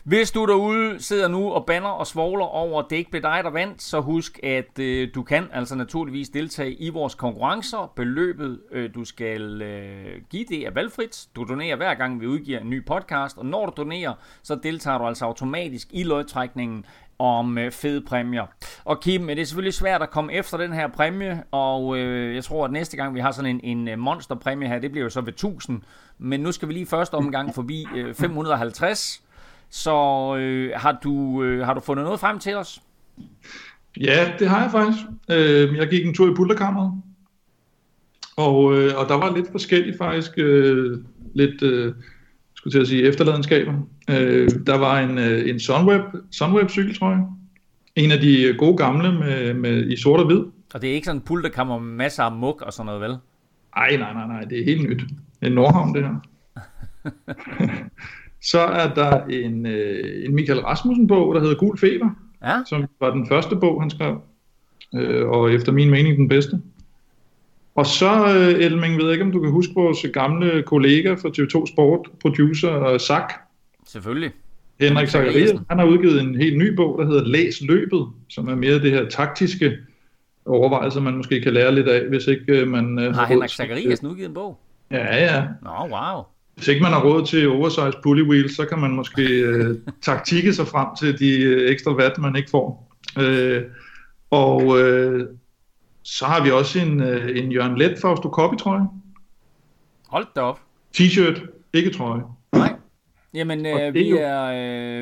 Hvis du derude sidder nu og banner og svogler over, at det ikke blev dig, der vandt, så husk, at øh, du kan altså naturligvis deltage i vores konkurrencer. Beløbet, øh, du skal øh, give, det er valgfrit. Du donerer hver gang, vi udgiver en ny podcast, og når du donerer, så deltager du altså automatisk i lodtrækningen om øh, fede præmier. Og Kim, det er selvfølgelig svært at komme efter den her præmie, og øh, jeg tror, at næste gang vi har sådan en, en øh, monsterpræmie her, det bliver jo så ved 1000. Men nu skal vi lige første omgang forbi øh, 550. Så øh, har, du, øh, har du fundet noget frem til os? Ja, det har jeg faktisk. Øh, jeg gik en tur i pulterkammeret, og, øh, og der var lidt forskelligt faktisk, øh, lidt, øh, skulle til at sige, efterladenskaber. Øh, der var en, øh, en Sunweb, Sunweb cykeltrøje, en af de gode gamle med, med, i sort og hvid. Og det er ikke sådan en pulterkammer med masser af muk og sådan noget, vel? Ej, nej, nej, nej, det er helt nyt. Det er Nordhavn, det her. Så er der en, øh, en Michael Rasmussen-bog, der hedder Gul Feber, Ja, som var den første bog, han skrev, øh, og efter min mening den bedste. Og så, øh, Elming, ved jeg ikke, om du kan huske vores gamle kollega fra TV2 Sport, producer Zach, selvfølgelig. Henrik Zacharias, han har udgivet en helt ny bog, der hedder Læs løbet, som er mere det her taktiske overvejelser, man måske kan lære lidt af, hvis ikke øh, man øh, Har Henrik Zacharias nu udgivet en bog? Ja, ja. Nå, wow. Hvis ikke man har råd til oversized pulley wheels, så kan man måske øh, taktikke sig frem til de øh, ekstra watt, man ikke får. Øh, og øh, så har vi også en, øh, en Jørgen Let Fausto Copy trøje. Hold da op. T-shirt, ikke trøje. Nej. Jamen, øh, vi, er,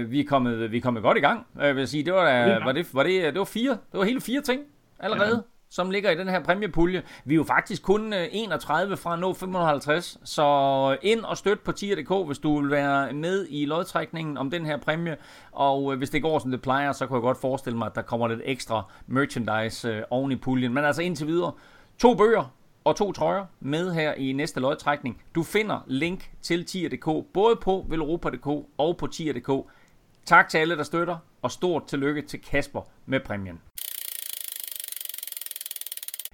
øh, vi, er kommet, vi er kommet godt i gang. Jeg vil sige, det var, da- Ja. var, det, var, det, det var fire, det var hele fire ting allerede, ja som ligger i den her præmiepulje. Vi er jo faktisk kun øh, 31 fra at nå 550, så ind og støt på tier.dk, hvis du vil være med i lodtrækningen om den her præmie. Og øh, hvis det går som det plejer, så kan jeg godt forestille mig, at der kommer lidt ekstra merchandise øh, oven i puljen. Men altså indtil videre, to bøger, og to trøjer med her i næste lodtrækning. Du finder link til tier.dk, både på velropa.dk og på tier.dk. Tak til alle, der støtter, og stort tillykke til Kasper med præmien.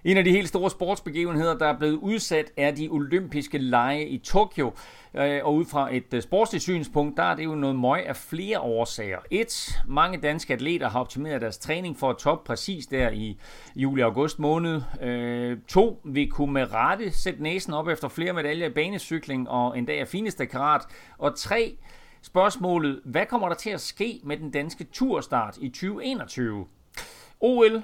En af de helt store sportsbegivenheder, der er blevet udsat, er de olympiske lege i Tokyo. Øh, og ud fra et øh, sportsligt synspunkt, der er det jo noget møg af flere årsager. Et, mange danske atleter har optimeret deres træning for at toppe præcis der i juli og august måned. Øh, To, vi kunne med rette sætte næsen op efter flere medaljer i banecykling og endda af fineste karat. Og tre, spørgsmålet, hvad kommer der til at ske med den danske turstart i 2021? OL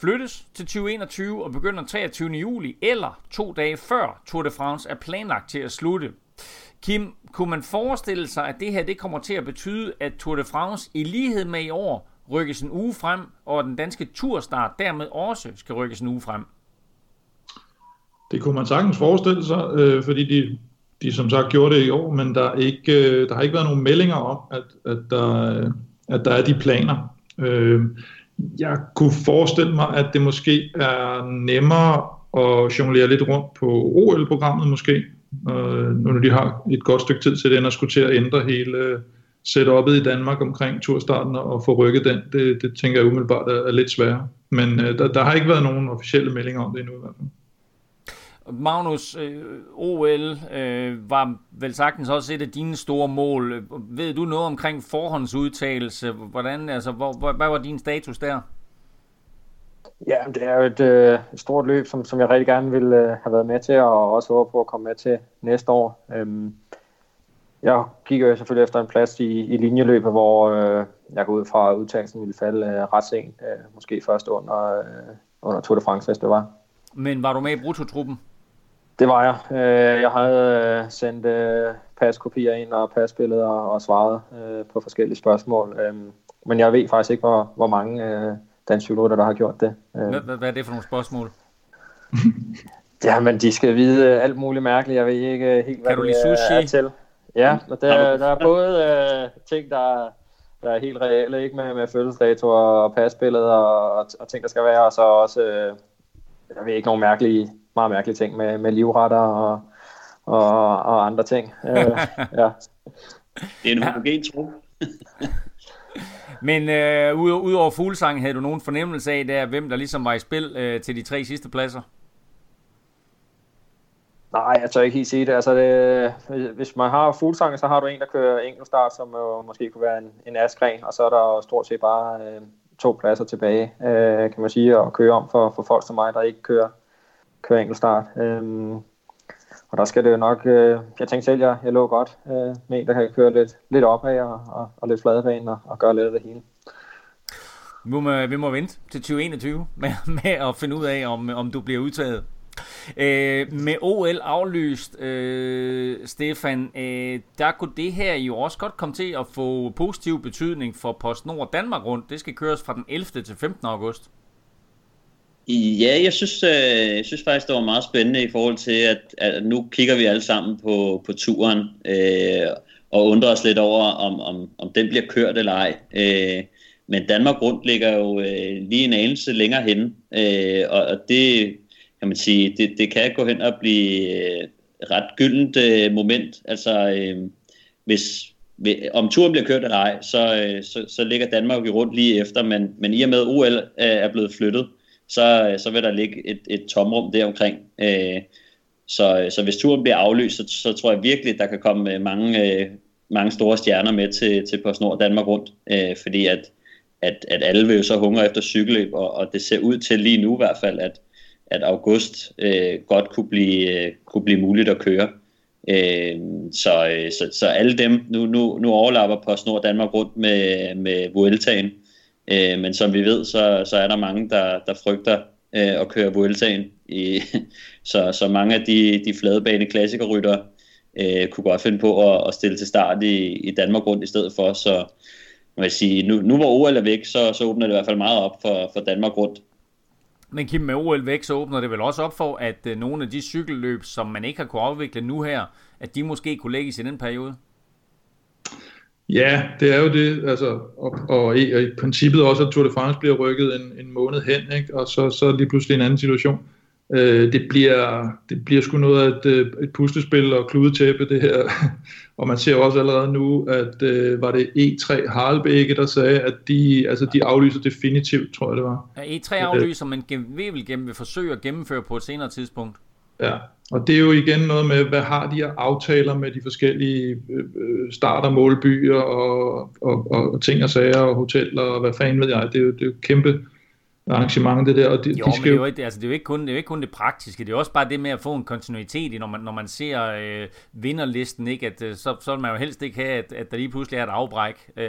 flyttes til 2021 og begynder 23. juli, eller to dage før Tour de France er planlagt til at slutte. Kim, kunne man forestille sig, at det her det kommer til at betyde, at Tour de France i lighed med i år rykkes en uge frem, og at den danske turstart dermed også skal rykkes en uge frem? Det kunne man sagtens forestille sig, øh, fordi de, de som sagt gjorde det i år, men der, er ikke, øh, der har ikke været nogen meldinger om, at, at, der, øh, at der er de planer. Øh, jeg kunne forestille mig, at det måske er nemmere at jonglere lidt rundt på OL-programmet måske, øh, nu når de har et godt stykke tid til det, end at skulle til at ændre hele setup'et i Danmark omkring turstarten og få rykket den. Det, det tænker jeg umiddelbart er, er lidt sværere. Men øh, der, der har ikke været nogen officielle meldinger om det endnu i hvert fald. Magnus, øh, OL øh, var vel sagtens også et af dine store mål. Ved du noget omkring forhåndsudtagelse? Hvordan, altså, hvor, hvor, hvad var din status der? Ja, det er jo et, øh, stort løb, som, som jeg rigtig gerne ville øh, have været med til, og også håber på at komme med til næste år. Øhm, jeg kigger jo selvfølgelig efter en plads i, i linjeløbet, hvor øh, jeg går ud fra, at udtagelsen ville falde øh, ret sent, øh, måske først under, øh, under Tour de France, hvis det var. Men var du med i brutotruppen? Det var jeg. Øh, jeg havde øh, sendt øh, paskopier ind og pasbilleder og svaret øh, på forskellige spørgsmål. Øh, men jeg ved faktisk ikke, hvor, hvor mange øh, danske der har gjort det. Øh, Hvad, er det for nogle spørgsmål? Ja, men de skal vide øh, alt muligt mærkeligt. Jeg ved ikke helt, hvad Kan du det lide sushi? er til. Ja, og der, der er både øh, ting, der, der er helt reelle, ikke med, med fødselsdatoer og pasbilleder og, og, og ting, der skal være, og så også, øh, jeg ved ikke, nogle mærkelige, meget mærkelige ting med, med livretter og, og, og andre ting. Øh, ja. Det er en homogen tro. Men øh, ud, over fuglesang, havde du nogen fornemmelse af, der, hvem der ligesom var i spil øh, til de tre sidste pladser? Nej, jeg tør ikke helt sige det. Altså, det, hvis man har fuglsang, så har du en, der kører enkeltstart, som jo måske kunne være en, en askren, og så er der stort set bare øh, to pladser tilbage, øh, kan man sige, at køre om for, for folk som mig, der ikke kører, køre enkeltstart. Øhm, og der skal det jo nok, øh, jeg tænkte selv, jeg, jeg lå godt øh, med en, der kan køre lidt, lidt opad og, og, og lidt fladebane og, og gøre lidt af det hele. Vi må, øh, vi må vente til 2021 med, med at finde ud af, om, om du bliver udtaget. Øh, med OL aflyst, øh, Stefan, øh, der kunne det her jo også godt komme til at få positiv betydning for PostNord Danmark rundt. Det skal køres fra den 11. til 15. august. Ja, jeg synes, øh, jeg synes faktisk, det var meget spændende i forhold til, at, at nu kigger vi alle sammen på, på turen øh, og undrer os lidt over, om, om, om den bliver kørt eller ej. Øh, men Danmark rundt ligger jo øh, lige en anelse længere hen, øh, og, og det kan man sige, det, det kan gå hen og blive øh, ret gyldent øh, moment. Altså, øh, hvis, om turen bliver kørt eller ej, så, øh, så, så ligger Danmark jo rundt lige efter, men, men i og med OL øh, er blevet flyttet, så, øh, så vil der ligge et, et tomrum deromkring. Øh, så, øh, så hvis turen bliver aflyst, så, så tror jeg virkelig, der kan komme øh, mange, øh, mange store stjerner med til, til PostNord Danmark rundt, øh, fordi at, at, at alle vil jo så hungre efter cykelløb, og, og det ser ud til lige nu i hvert fald, at, at august øh, godt kunne blive, øh, kunne blive muligt at køre. Øh, så, så, så alle dem, nu, nu, nu overlapper PostNord Danmark rundt med, med Vueltaen, øh, Øh, men som vi ved, så, så er der mange, der, der frygter øh, at køre Vueltaen. I, så, så mange af de, de fladebane klassikerrytter øh, kunne godt finde på at, at stille til start i, i Danmark rundt i stedet for, så man vil sige, nu, nu hvor OL er væk, så, så åbner det i hvert fald meget op for, for Danmark rundt. Men Kim, med OL væk, så åbner det vel også op for, at øh, nogle af de cykelløb, som man ikke har kunne afvikle nu her, at de måske kunne lægges i den periode? Ja, det er jo det, altså, og, og, og i, og i princippet også, at Tour de France bliver rykket en, en måned hen, ikke? og så, så lige pludselig en anden situation. Øh, det, bliver, det bliver sgu noget af et, øh, et puslespil og kludetæppe, det her. og man ser også allerede nu, at øh, var det E3 Harlebække, der sagde, at de, altså, de aflyser definitivt, tror jeg det var. Ja, E3 aflyser, men vil vel gennem, vil forsøge at gennemføre på et senere tidspunkt. Ja, og det er jo igen noget med, hvad har de her aftaler med de forskellige øh, start- og målbyer og, og, og, og ting og sager og hoteller og hvad fanden ved jeg. Det er jo, det er jo kæmpe arrangement, det der. Og de, jo, de skal men det er jo ikke, altså, det er jo ikke kun det, er jo ikke kun det praktiske, det er også bare det med at få en kontinuitet i, når man, når man ser øh, vinderlisten, ikke? At, øh, så, så vil man jo helst ikke have, at, at der lige pludselig er et afbræk. Øh,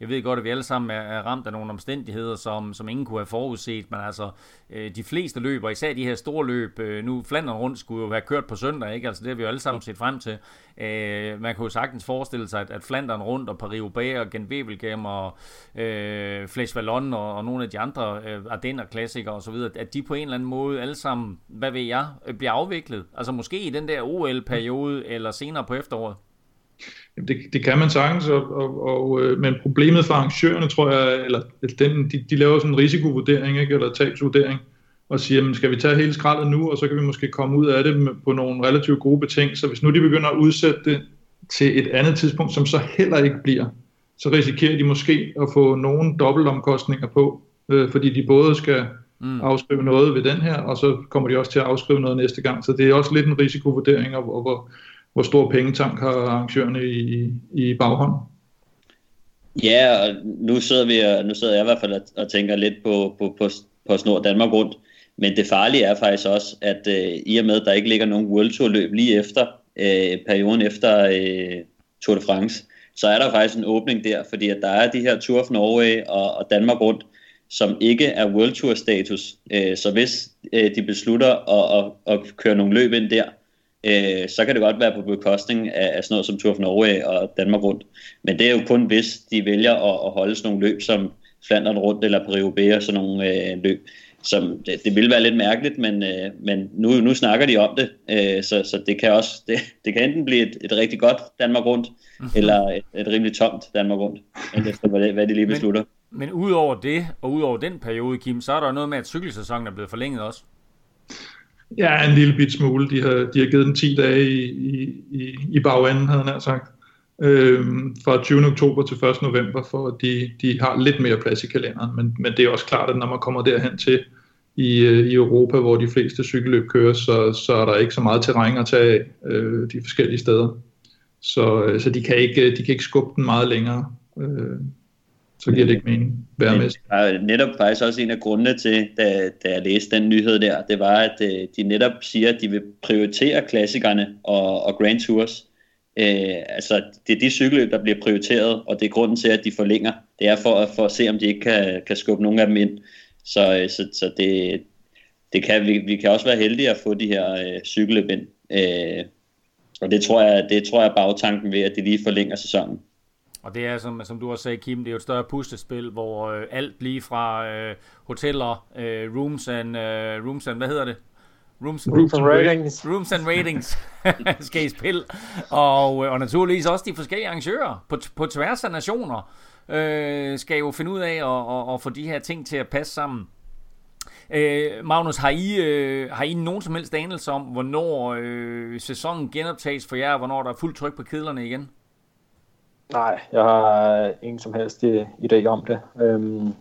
jeg ved godt, at vi alle sammen er, er ramt af nogle omstændigheder, som, som ingen kunne have forudset, men altså, øh, Øh, de fleste løber, især de her store løb, øh, nu Flandern rundt skulle jo være kørt på søndag, ikke? Altså, det har vi jo alle sammen set frem til. Øh, man kunne jo sagtens forestille sig, at, at Flandern rundt og Paris-Roubaix og Gent Wevelgem og øh, Flesh Vallon og, og nogle af de andre øh, Ardenner klassikere osv., at de på en eller anden måde alle sammen, hvad ved jeg, øh, bliver afviklet. Altså måske i den der OL-periode eller senere på efteråret. Det, det kan man sagtens, og, og, og, øh, men problemet for arrangørerne, tror jeg, eller den, de, de laver sådan en risikovurdering, ikke, eller tabsvurdering, og siger, jamen, skal vi tage hele skraldet nu, og så kan vi måske komme ud af det på nogle relativt gode betingelser. Hvis nu de begynder at udsætte det til et andet tidspunkt, som så heller ikke bliver, så risikerer de måske at få nogle dobbeltomkostninger på, øh, fordi de både skal mm. afskrive noget ved den her, og så kommer de også til at afskrive noget næste gang. Så det er også lidt en risikovurdering, og hvor, hvor, hvor stor pengetank har arrangørerne i, i baghånden. Ja, og nu sidder, vi, og nu sidder jeg i hvert fald og, og tænker lidt på, på, på, på Snor Danmark rundt, men det farlige er faktisk også, at øh, i og med, at der ikke ligger nogen World Tour løb lige efter øh, perioden efter øh, Tour de France, så er der faktisk en åbning der, fordi at der er de her Tour of Norway og, og Danmark rundt, som ikke er World Tour status. Øh, så hvis øh, de beslutter at, at, at køre nogle løb ind der, øh, så kan det godt være på bekostning af, af sådan noget som Tour of Norway og Danmark rundt. Men det er jo kun hvis de vælger at, at holde sådan nogle løb som Flandern rundt eller Paris-Roubaix og sådan nogle øh, løb. som det, det ville være lidt mærkeligt, men, øh, men nu, nu snakker de om det, øh, så, så det kan også det, det kan enten blive et, et rigtig godt Danmark rundt, mm-hmm. eller et, et rimelig tomt Danmark rundt, efter hvad, hvad de lige beslutter. Men, men udover det, og udover den periode, Kim, så er der noget med, at cykelsæsonen er blevet forlænget også. Ja, en lille bit smule. De har, de har givet den 10 dage i, i, i bagenden, havde han sagt. Øhm, fra 20. oktober til 1. november, for at de, de har lidt mere plads i kalenderen. Men, men det er også klart, at når man kommer derhen til i, øh, i Europa, hvor de fleste cykelløb kører, så, så er der ikke så meget terræn at tage af øh, de forskellige steder. Så, øh, så de, kan ikke, de kan ikke skubbe den meget længere. Øh, så giver det ikke mening værmæssigt. Det netop faktisk også en af grundene til, da, da jeg læste den nyhed der, det var, at øh, de netop siger, at de vil prioritere klassikerne og, og Grand Tours. Øh, altså, det er de cykelløb, der bliver prioriteret, og det er grunden til, at de forlænger. Det er for, for at se, om de ikke kan, kan skubbe nogle af dem ind. Så, øh, så, så det, det kan, vi, vi kan også være heldige at få de her øh, cykelløb ind. Øh, og det tror jeg, det tror jeg er bagtanken ved, at de lige forlænger sæsonen. Og det er, som, som du har sagt, Kim, det er jo et større puslespil, hvor øh, alt lige fra øh, hoteller, øh, rooms and, øh, rooms and, hvad hedder det? Rooms, rooms and ratings. Rooms and ratings skal i spil. Og, øh, og naturligvis også de forskellige arrangører på, på tværs af nationer øh, skal jo finde ud af at, at, at få de her ting til at passe sammen. Øh, Magnus, har I, øh, har I nogen som helst anelse om, hvornår øh, sæsonen genoptages for jer, hvornår der er fuldt tryk på kedlerne igen? Nej, jeg har ingen som helst idé om det. Øhm,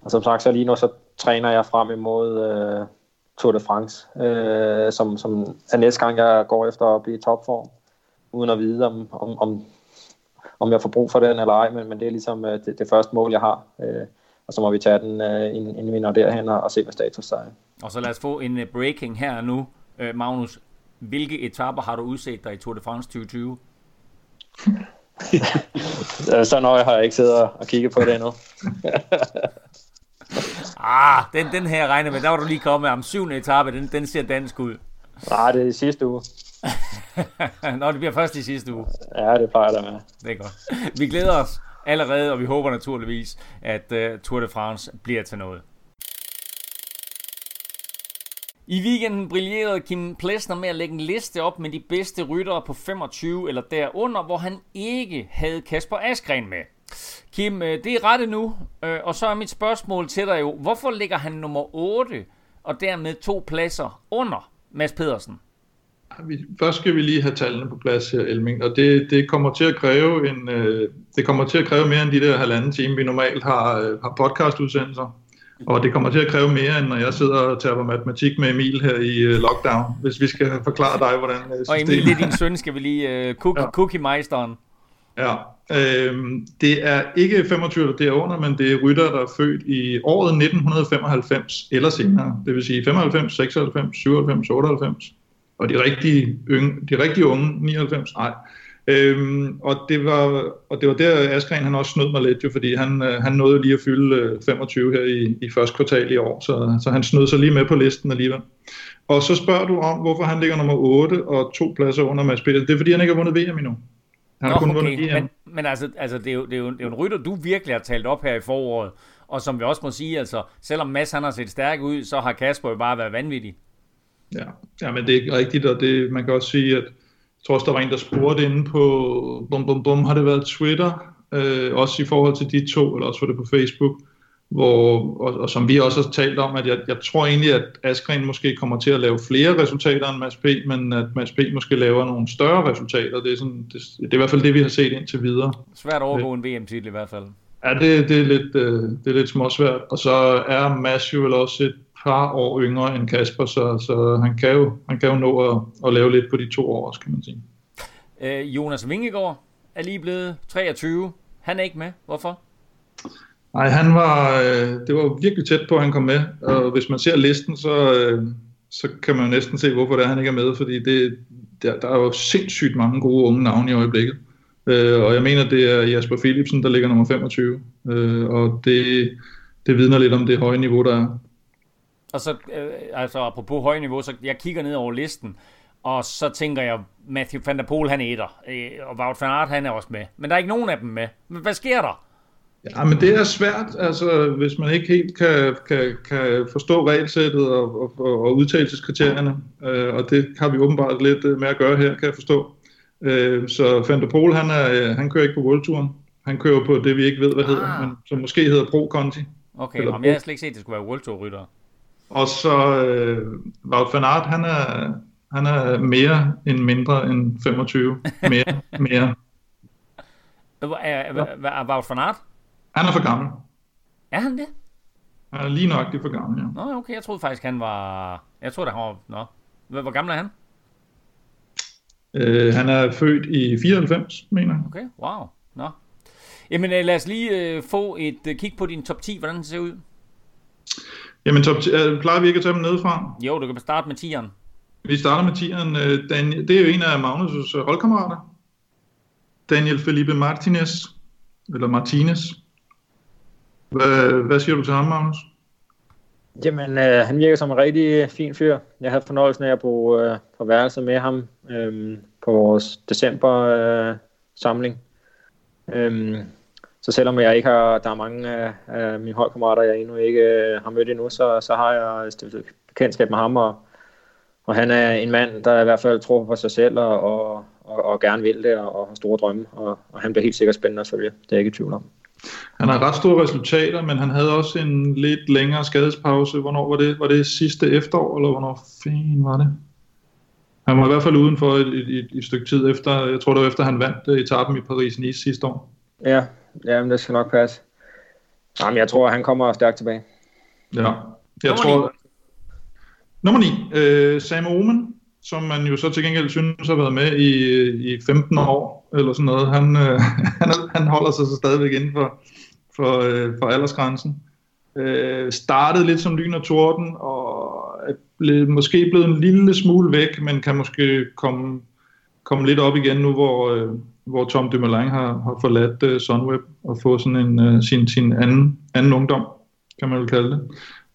og som sagt, så lige nu så træner jeg frem imod øh, Tour de France, øh, som, som er næste gang, jeg går efter at blive i topform, uden at vide, om, om, om, om jeg får brug for den eller ej, men, men det er ligesom øh, det, det første mål, jeg har. Øh, og så må vi tage den, øh, inden vi når derhen og, og se, hvad status er. Og så lad os få en uh, breaking her nu. Øh, Magnus, hvilke etapper har du udset dig i Tour de France 2020? så nøje har jeg ikke siddet og kigget på det endnu. ah, den, den her regner med, der var du lige kommet om syvende etape, den, den ser dansk ud. Nej, det er sidste uge. Nå, det bliver først i sidste uge. Ja, det plejer det med. Det er godt. Vi glæder os allerede, og vi håber naturligvis, at uh, Tour de France bliver til noget. I weekenden brillerede Kim Plesner med at lægge en liste op med de bedste ryttere på 25 eller derunder, hvor han ikke havde Kasper Askren med. Kim, øh, det er rette nu, øh, og så er mit spørgsmål til dig jo, hvorfor ligger han nummer 8 og dermed to pladser under Mads Pedersen? Først skal vi lige have tallene på plads her, Elming, og det, det kommer til at kræve en, øh, det kommer til at kræve mere end de der halvanden time, vi normalt har, har podcastudsendelser. Og det kommer til at kræve mere, end når jeg sidder og tager matematik med Emil her i uh, lockdown, hvis vi skal forklare dig, hvordan systemet... Og Emil, det er din søn, skal vi lige... Uh, cookie, ja. cookie meisteren. Ja, øhm, det er ikke 25 eller derunder, men det er rytter, der er født i året 1995 eller senere. Det vil sige 95, 96, 97, 98. Og de rigtige, yng, de rigtige unge, 99, nej, Øhm, og, det var, og det var der, Askren han også snød mig lidt, jo, fordi han, øh, han nåede lige at fylde 25 øh, her i, i første kvartal i år, så, så han snød sig lige med på listen alligevel. Og så spørger du om, hvorfor han ligger nummer 8 og to pladser under Mads Peter. Det er fordi, han ikke har vundet VM endnu. Han har kun okay. vundet VM. Men, men altså, altså det, er jo, det, er jo, det er jo en rytter, du virkelig har talt op her i foråret. Og som vi også må sige, altså, selvom Mads han har set stærk ud, så har Kasper jo bare været vanvittig. Ja, ja men det er rigtigt, og det, man kan også sige, at tror også, der var en, der spurgte inde på, bum, bum, bum, har det været Twitter, øh, også i forhold til de to, eller også var det på Facebook, hvor, og, og som vi også har talt om, at jeg, jeg tror egentlig, at Askren måske kommer til at lave flere resultater end Mads P, men at Mads P måske laver nogle større resultater. Det er, sådan, det, det er i hvert fald det, vi har set indtil videre. Svært at overgå en VM-titel i hvert fald. Ja, det, det, er lidt, øh, det er lidt småsvært. Og så er Mads jo vel også et par år yngre end Kasper, så, så han, kan jo, han kan jo nå at, at lave lidt på de to år kan man sige. Øh, Jonas Vingegaard er lige blevet 23. Han er ikke med. Hvorfor? Nej, han var, øh, det var virkelig tæt på, at han kom med. Og hvis man ser listen, så, øh, så kan man jo næsten se, hvorfor det er, han ikke er med. Fordi det, der, der er jo sindssygt mange gode unge navne i øjeblikket. Øh, og jeg mener, det er Jasper Philipsen, der ligger nummer 25. Øh, og det, det vidner lidt om det høje niveau, der er. Og så, øh, altså apropos høje niveau, så jeg kigger ned over listen, og så tænker jeg, Matthew van der Poel, han er etter, øh, og Wout van Aert, han er også med. Men der er ikke nogen af dem med. Men hvad sker der? Ja, men det er svært, altså, hvis man ikke helt kan, kan, kan forstå regelsættet og, og, og udtalelseskriterierne, øh, og det har vi åbenbart lidt øh, med at gøre her, kan jeg forstå. Øh, så Van der Pol, han, er, øh, han kører ikke på World Touren. Han kører på det, vi ikke ved, hvad ah. hedder, men som måske hedder Pro Conti. Okay, om jeg har slet ikke set, at det skulle være World Tour rytter. Og så øh, Wout van Aert, han er, han er mere end mindre end 25. Mere, mere. Er Wout van Aert? Han er for gammel. Er han det? Han er lige nok det for gammel, ja. Nå, okay, jeg troede faktisk, han var... Jeg troede, han var... Nå. Hvor gammel er han? Øh, han er født i 94, mener jeg. Okay, wow. Nå. Jamen øh, lad os lige øh, få et øh, kig på din top 10, hvordan det ser ud. Jamen top 10, øh, plejer vi ikke at tage dem nedefra? Jo, du kan starte med 10'eren. Vi starter med 10'eren. Øh, Daniel, det er jo en af Magnus' holdkammerater. Daniel Felipe Martinez, eller Martinez. Hvad, hvad siger du til ham, Magnus? Jamen, øh, han virker som en rigtig fin fyr. Jeg havde fornøjelsen af at bo øh, på værelse med ham øh, på vores december øh, samling. Øh, så selvom jeg ikke har, der er mange af, af mine holdkammerater, jeg endnu ikke øh, har mødt endnu, så, så har jeg stiftet bekendtskab med ham, og, og han er en mand, der i hvert fald tror på sig selv, og, og, og, og gerne vil det, og, og har store drømme, og, og han bliver helt sikkert spændende at følge. Det er jeg ikke i tvivl om. Han har ret store resultater, men han havde også en lidt længere skadespause. Hvornår var det? Var det sidste efterår, eller hvornår fanden var det? Han var i hvert fald udenfor et, et, et, et stykke tid efter, jeg tror det var efter han vandt uh, etappen i Paris-Nice sidste år. Ja, ja men det skal nok passe. Jamen, jeg tror, han kommer stærkt tilbage. Ja, jeg nummer tror... 9. Nummer 9. Uh, Sam Omen, som man jo så til gengæld synes har været med i, i 15 år, eller sådan noget. Han, uh, han, han holder sig så stadigvæk inden for, for, uh, for aldersgrænsen. Uh, startede lidt som lyn og torden, og er blevet, måske blevet en lille smule væk, men kan måske komme, komme lidt op igen nu, hvor, uh, hvor Tom Dumoulin har, har forladt uh, Sunweb og fået sådan en, uh, sin, sin anden, anden ungdom, kan man vel kalde det.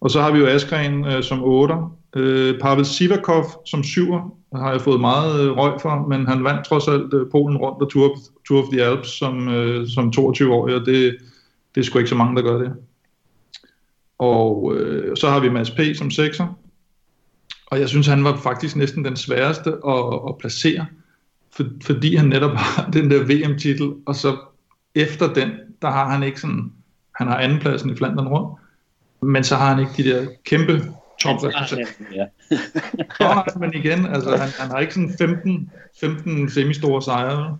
Og så har vi jo Askren uh, som 8. Uh, Pavel Sivakov som 7. har jeg fået meget uh, røg for, men han vandt trods alt uh, Polen rundt og Tour, Tour of the Alps som, uh, som 22-årig, og det, det er sgu ikke så mange, der gør det. Og uh, så har vi Mads P. som 6'er. Og jeg synes, han var faktisk næsten den sværeste at, at placere for, fordi han netop har den der VM-titel, og så efter den, der har han ikke sådan, han har andenpladsen i Flandern rundt, men så har han ikke de der kæmpe topresultater. Ja. så men igen, altså han, han har ikke sådan 15, 15 semistore sejre.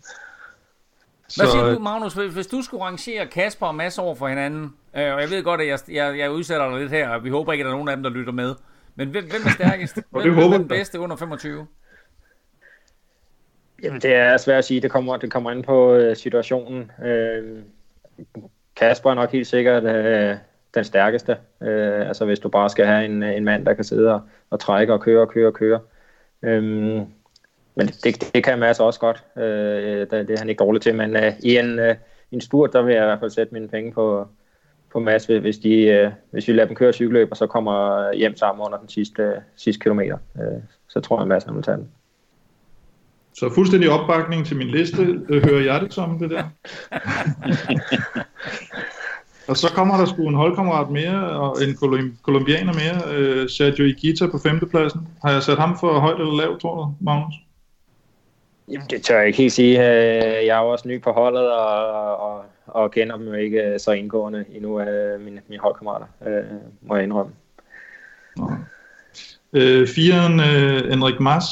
Hvad siger du, Magnus, hvis du skulle rangere Kasper og Mads over for hinanden, øh, og jeg ved godt, at jeg, jeg, jeg udsætter dig lidt her, og vi håber ikke, at der er nogen af dem, der lytter med, men hvem, hvem er stærkest? hvem, hvem er den bedste under 25? Jamen, det er svært at sige. Det kommer, det kommer ind på øh, situationen. Øh, Kasper er nok helt sikkert øh, den stærkeste. Øh, altså, hvis du bare skal have en, øh, en mand, der kan sidde og, og trække og køre og køre og køre. Øh, men det, det kan Mads også godt. Øh, det, det er han ikke dårlig til. Men øh, i en, øh, en spurt, der vil jeg i hvert fald sætte mine penge på, på Mads, hvis, de, øh, hvis vi lader dem køre cykelløb, og så kommer hjem sammen under den sidste, øh, sidste kilometer. Øh, så tror jeg, at Mads han vil tage den. Så fuldstændig opbakning til min liste. Øh, hører jeg det som det der? og så kommer der sgu en holdkammerat mere, og en kolumbianer mere, øh, Sergio Igita på femtepladsen. Har jeg sat ham for højt eller lavt, tror du, Magnus? Jamen, det tør jeg ikke helt sige. Øh, jeg er jo også ny på holdet, og, og, og kender dem ikke så indgående endnu af mine, mine holdkammerater, øh, må jeg indrømme. Øh, firen, øh, Enrik Mas,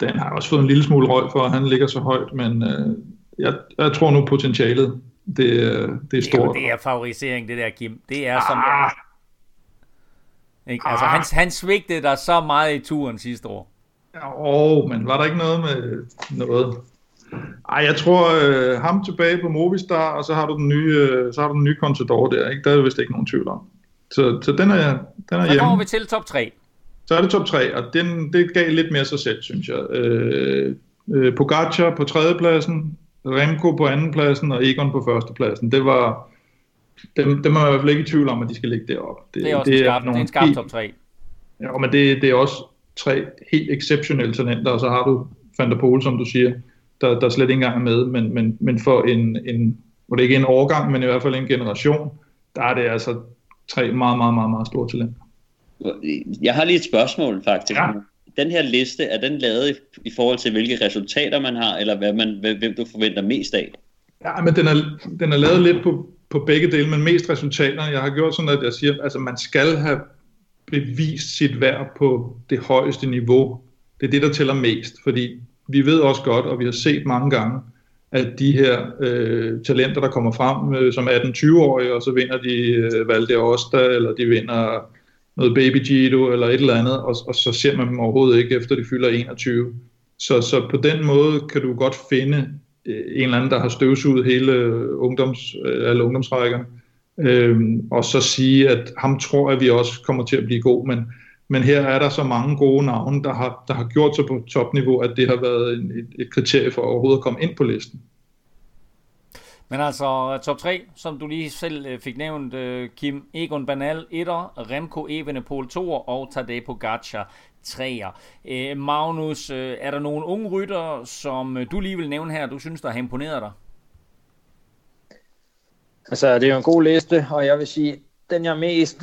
den har også fået en lille smule røg for, at han ligger så højt, men øh, jeg, jeg tror nu potentialet, det, det er stort. Det er, det er favorisering, det der, Kim. Det er som... Ah. Ikke? Altså, ah. han, han svigtede der så meget i turen sidste år. Åh, men var der ikke noget med noget? Ej, jeg tror øh, ham tilbage på Movistar, og så har du den nye, øh, så har du den nye Contador der, ikke? Der er vist ikke nogen tvivl om. Så, så den er, den er hjemme. Så kommer vi til top 3. Så er det top 3, og den, det gav lidt mere sig selv, synes jeg. Øh, øh, Pogacar på tredjepladsen, Remco på andenpladsen og Egon på førstepladsen. Det var, dem, dem er jeg i hvert fald ikke i tvivl om, at de skal ligge deroppe. Det, det er også det en skarp, er det er en skarp top 3. Ja, men det, det er også tre helt exceptionelle talenter, og så har du Van der Pol, som du siger, der, der slet ikke engang er med, men, men, men for en, en hvor det ikke er en årgang, men i hvert fald en generation, der er det altså tre meget, meget, meget, meget store talenter. Jeg har lige et spørgsmål faktisk. Ja. Den her liste, er den lavet i, i forhold til, hvilke resultater man har, eller hvad man, hvem du forventer mest af? Ja, men den er, den er lavet lidt på, på begge dele, men mest resultaterne. Jeg har gjort sådan, at jeg siger, altså man skal have bevist sit værd på det højeste niveau. Det er det, der tæller mest, fordi vi ved også godt, og vi har set mange gange, at de her øh, talenter, der kommer frem øh, som 18-20-årige, og så vinder de øh, Valde Osta, eller de vinder noget Baby Gido eller et eller andet, og, og så ser man dem overhovedet ikke, efter de fylder 21. Så, så på den måde kan du godt finde øh, en eller anden, der har støvsuget hele øh, ungdoms, øh, alle ungdomsrækkerne, øh, og så sige, at ham tror jeg, vi også kommer til at blive god, men, men her er der så mange gode navne, der har, der har gjort sig på topniveau, at det har været en, et, et kriterie for overhovedet at komme ind på listen. Men altså top 3, som du lige selv øh, fik nævnt, øh, Kim Egon Banal 1'er, Remco Evenepoel 2'er og Tadej Pogacar 3'er. Øh, Magnus, øh, er der nogle unge rytter, som du lige vil nævne her, du synes, der har imponeret dig? Altså, det er jo en god liste, og jeg vil sige, den jeg er mest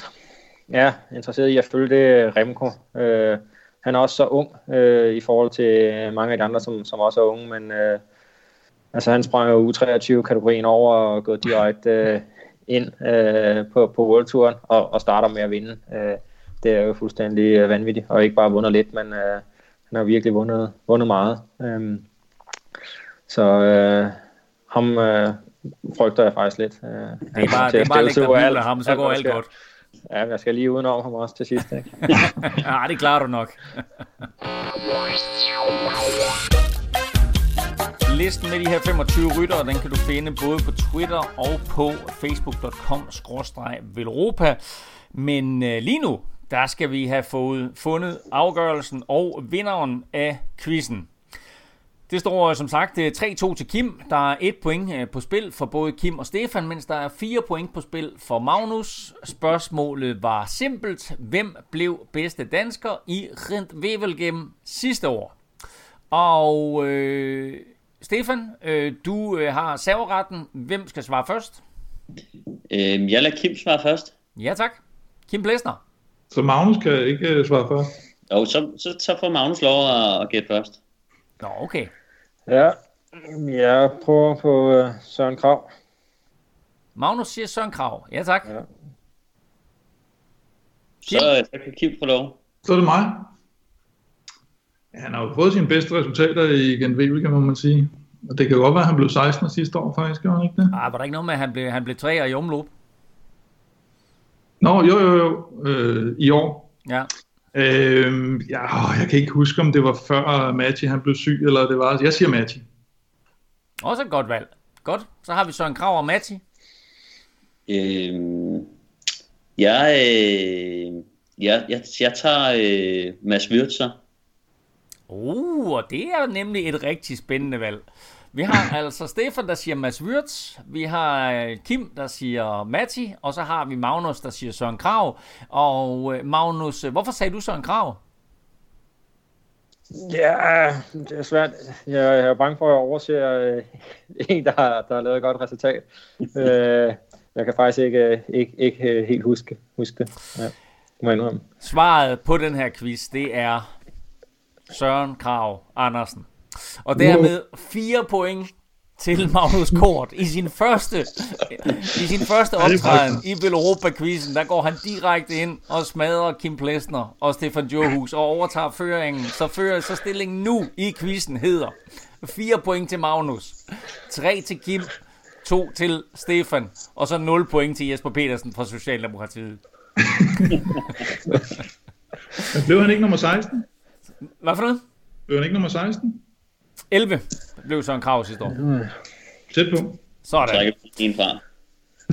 ja, interesseret i at følge, det er Remco. Øh, han er også så ung øh, i forhold til mange af de andre, som, som også er unge, men øh, altså, han sprang jo U23-kategorien over og gået direkte øh, ind øh, på, på World Touren og, og starter med at vinde. Øh, det er jo fuldstændig øh, vanvittigt, og ikke bare vundet lidt, men øh, han har virkelig vundet, vundet meget. Øh, så øh, ham øh, frygter jeg faktisk lidt. Øh, det er bare, det er bare at lægge dig ham, så går alt godt. Ja, jeg skal lige udenom ham også til sidst. Ikke? ja, det klarer du nok. Listen med de her 25 ryttere, den kan du finde både på Twitter og på facebook.com-velropa. Men øh, lige nu, der skal vi have fået fundet afgørelsen og vinderen af quizzen. Det står øh, som sagt øh, 3-2 til Kim. Der er et point øh, på spil for både Kim og Stefan, mens der er fire point på spil for Magnus. Spørgsmålet var simpelt. Hvem blev bedste dansker i Rent Wevelgem sidste år? Og øh, Stefan, øh, du øh, har serveretten. Hvem skal svare først? Øh, jeg lader Kim svare først. Ja tak. Kim Blæsner. Så Magnus kan ikke svare først? Jo, så, så, så får Magnus lov at, at gætte først. Nå, okay. Ja, jeg prøver på uh, Søren Krav. Magnus siger Søren Krav. Ja, tak. Ja. Så, så kan Kim få lov. Så er det mig. Han har jo fået sine bedste resultater i Gent Wevelgem, må man sige. Og det kan godt være, at han blev 16 sidste år, faktisk, gjorde han ikke det? Ah, var der ikke noget med, at han blev, han blev træer i omløb? Nå, jo, jo, jo. Øh, I år. Ja. Øh, ja, jeg kan ikke huske, om det var før Matti han blev syg, eller det var... Jeg siger Matti. Også et godt valg. Godt, så har vi så en krav om Matti. Øhm, jeg, øh, jeg, jeg, jeg tager øh, Mads Wirtzer. Uh, og det er nemlig et rigtig spændende valg. Vi har altså Stefan, der siger Mads Wirtz. Vi har øh, Kim, der siger Matti. Og så har vi Magnus, der siger Søren Krav. Og øh, Magnus, øh, hvorfor sagde du Søren Krav? Ja, det er svært. Jeg er bange for, at jeg overser en, der har, der har lavet et godt resultat. jeg kan faktisk ikke, ikke, ikke helt huske, huske det. Ja, må Svaret på den her quiz, det er Søren Krav Andersen. Og dermed fire point til Magnus Kort i sin første i sin første optræden i Velropa quizzen der går han direkte ind og smadrer Kim Plesner og Stefan Johus og overtager føringen så fører så stillingen nu i quizzen hedder 4 point til Magnus 3 til Kim 2 til Stefan og så 0 point til Jesper Petersen fra Socialdemokratiet Blev han ikke nummer 16? Hvad for noget? Blev han ikke nummer 16? 11 blev så en krav sidste år. Tæt på. Sådan. en fra.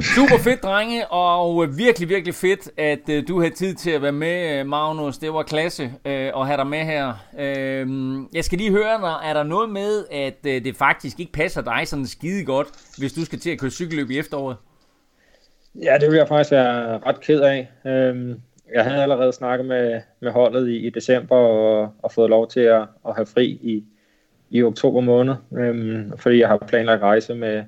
Super fedt, drenge, og virkelig, virkelig fedt, at uh, du havde tid til at være med, Magnus. Det var klasse uh, at have dig med her. Uh, jeg skal lige høre dig, er der noget med, at uh, det faktisk ikke passer dig sådan skide godt, hvis du skal til at køre cykelløb i efteråret? Ja, det vil jeg faktisk være ret ked af. Uh, jeg havde allerede snakket med, med holdet i, i december og, og fået lov til at, at have fri i, i oktober måned, øhm, fordi jeg har planlagt rejse med,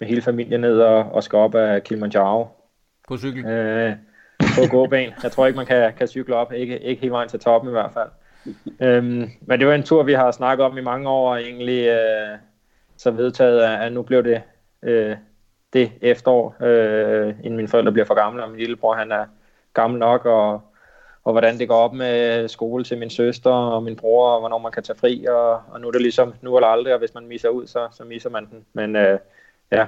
med hele familien ned og, og skal op af Kilimanjaro. På cykel? Øh, på gåben. Jeg tror ikke, man kan, kan cykle op. Ikke, ikke hele vejen til toppen i hvert fald. øhm, men det var en tur, vi har snakket om i mange år, og egentlig øh, så vedtaget, at nu blev det øh, det efterår, øh, inden mine forældre bliver for gamle, og min lillebror han er gammel nok, og, og hvordan det går op med skole til min søster og min bror, og hvornår man kan tage fri, og, og nu er det ligesom nu eller aldrig, og hvis man misser ud, så, så misser man den. Men øh, ja,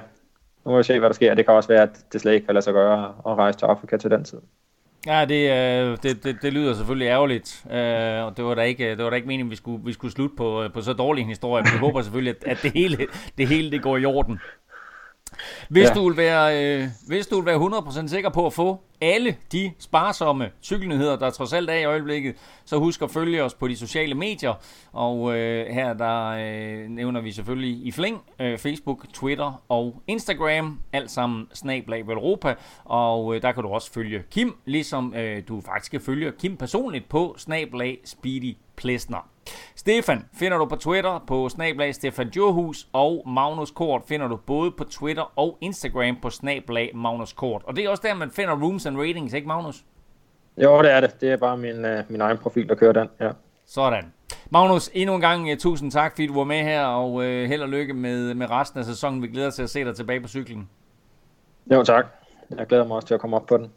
nu må vi se, hvad der sker. Det kan også være, at det slet ikke kan lade sig gøre at rejse til Afrika til den tid. Ja, det, øh, det, det, det lyder selvfølgelig ærgerligt, øh, og det var da ikke, det var da ikke meningen, at vi skulle, vi skulle slutte på, øh, på så dårlig en historie. Men vi håber selvfølgelig, at, at det, hele, det hele det går i orden. Hvis, ja. du vil være, øh, hvis du vil være 100% sikker på at få alle de sparsomme cykelnyheder, der trods alt er i øjeblikket, så husk at følge os på de sociale medier. Og øh, her der øh, nævner vi selvfølgelig i flæng øh, Facebook, Twitter og Instagram, alt sammen snablag Europa. Og øh, der kan du også følge Kim, ligesom øh, du faktisk kan følge Kim personligt på snablag Speedy Plesner. Stefan finder du på Twitter på snablag Stefan Djurhus, og Magnus Kort finder du både på Twitter og Instagram på snablag Magnus Kort. Og det er også der, man finder rooms and ratings, ikke Magnus? Jo, det er det. Det er bare min, uh, min egen profil, der kører den, ja. Sådan. Magnus, endnu en gang uh, tusind tak, fordi du var med her, og uh, held og lykke med, med resten af sæsonen. Vi glæder os til at se dig tilbage på cyklen. Jo, tak. Jeg glæder mig også til at komme op på den.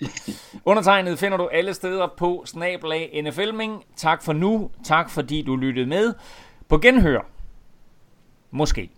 Undertegnet finder du alle steder på Snablag NFLming. Tak for nu. Tak fordi du lyttede med. På genhør. Måske.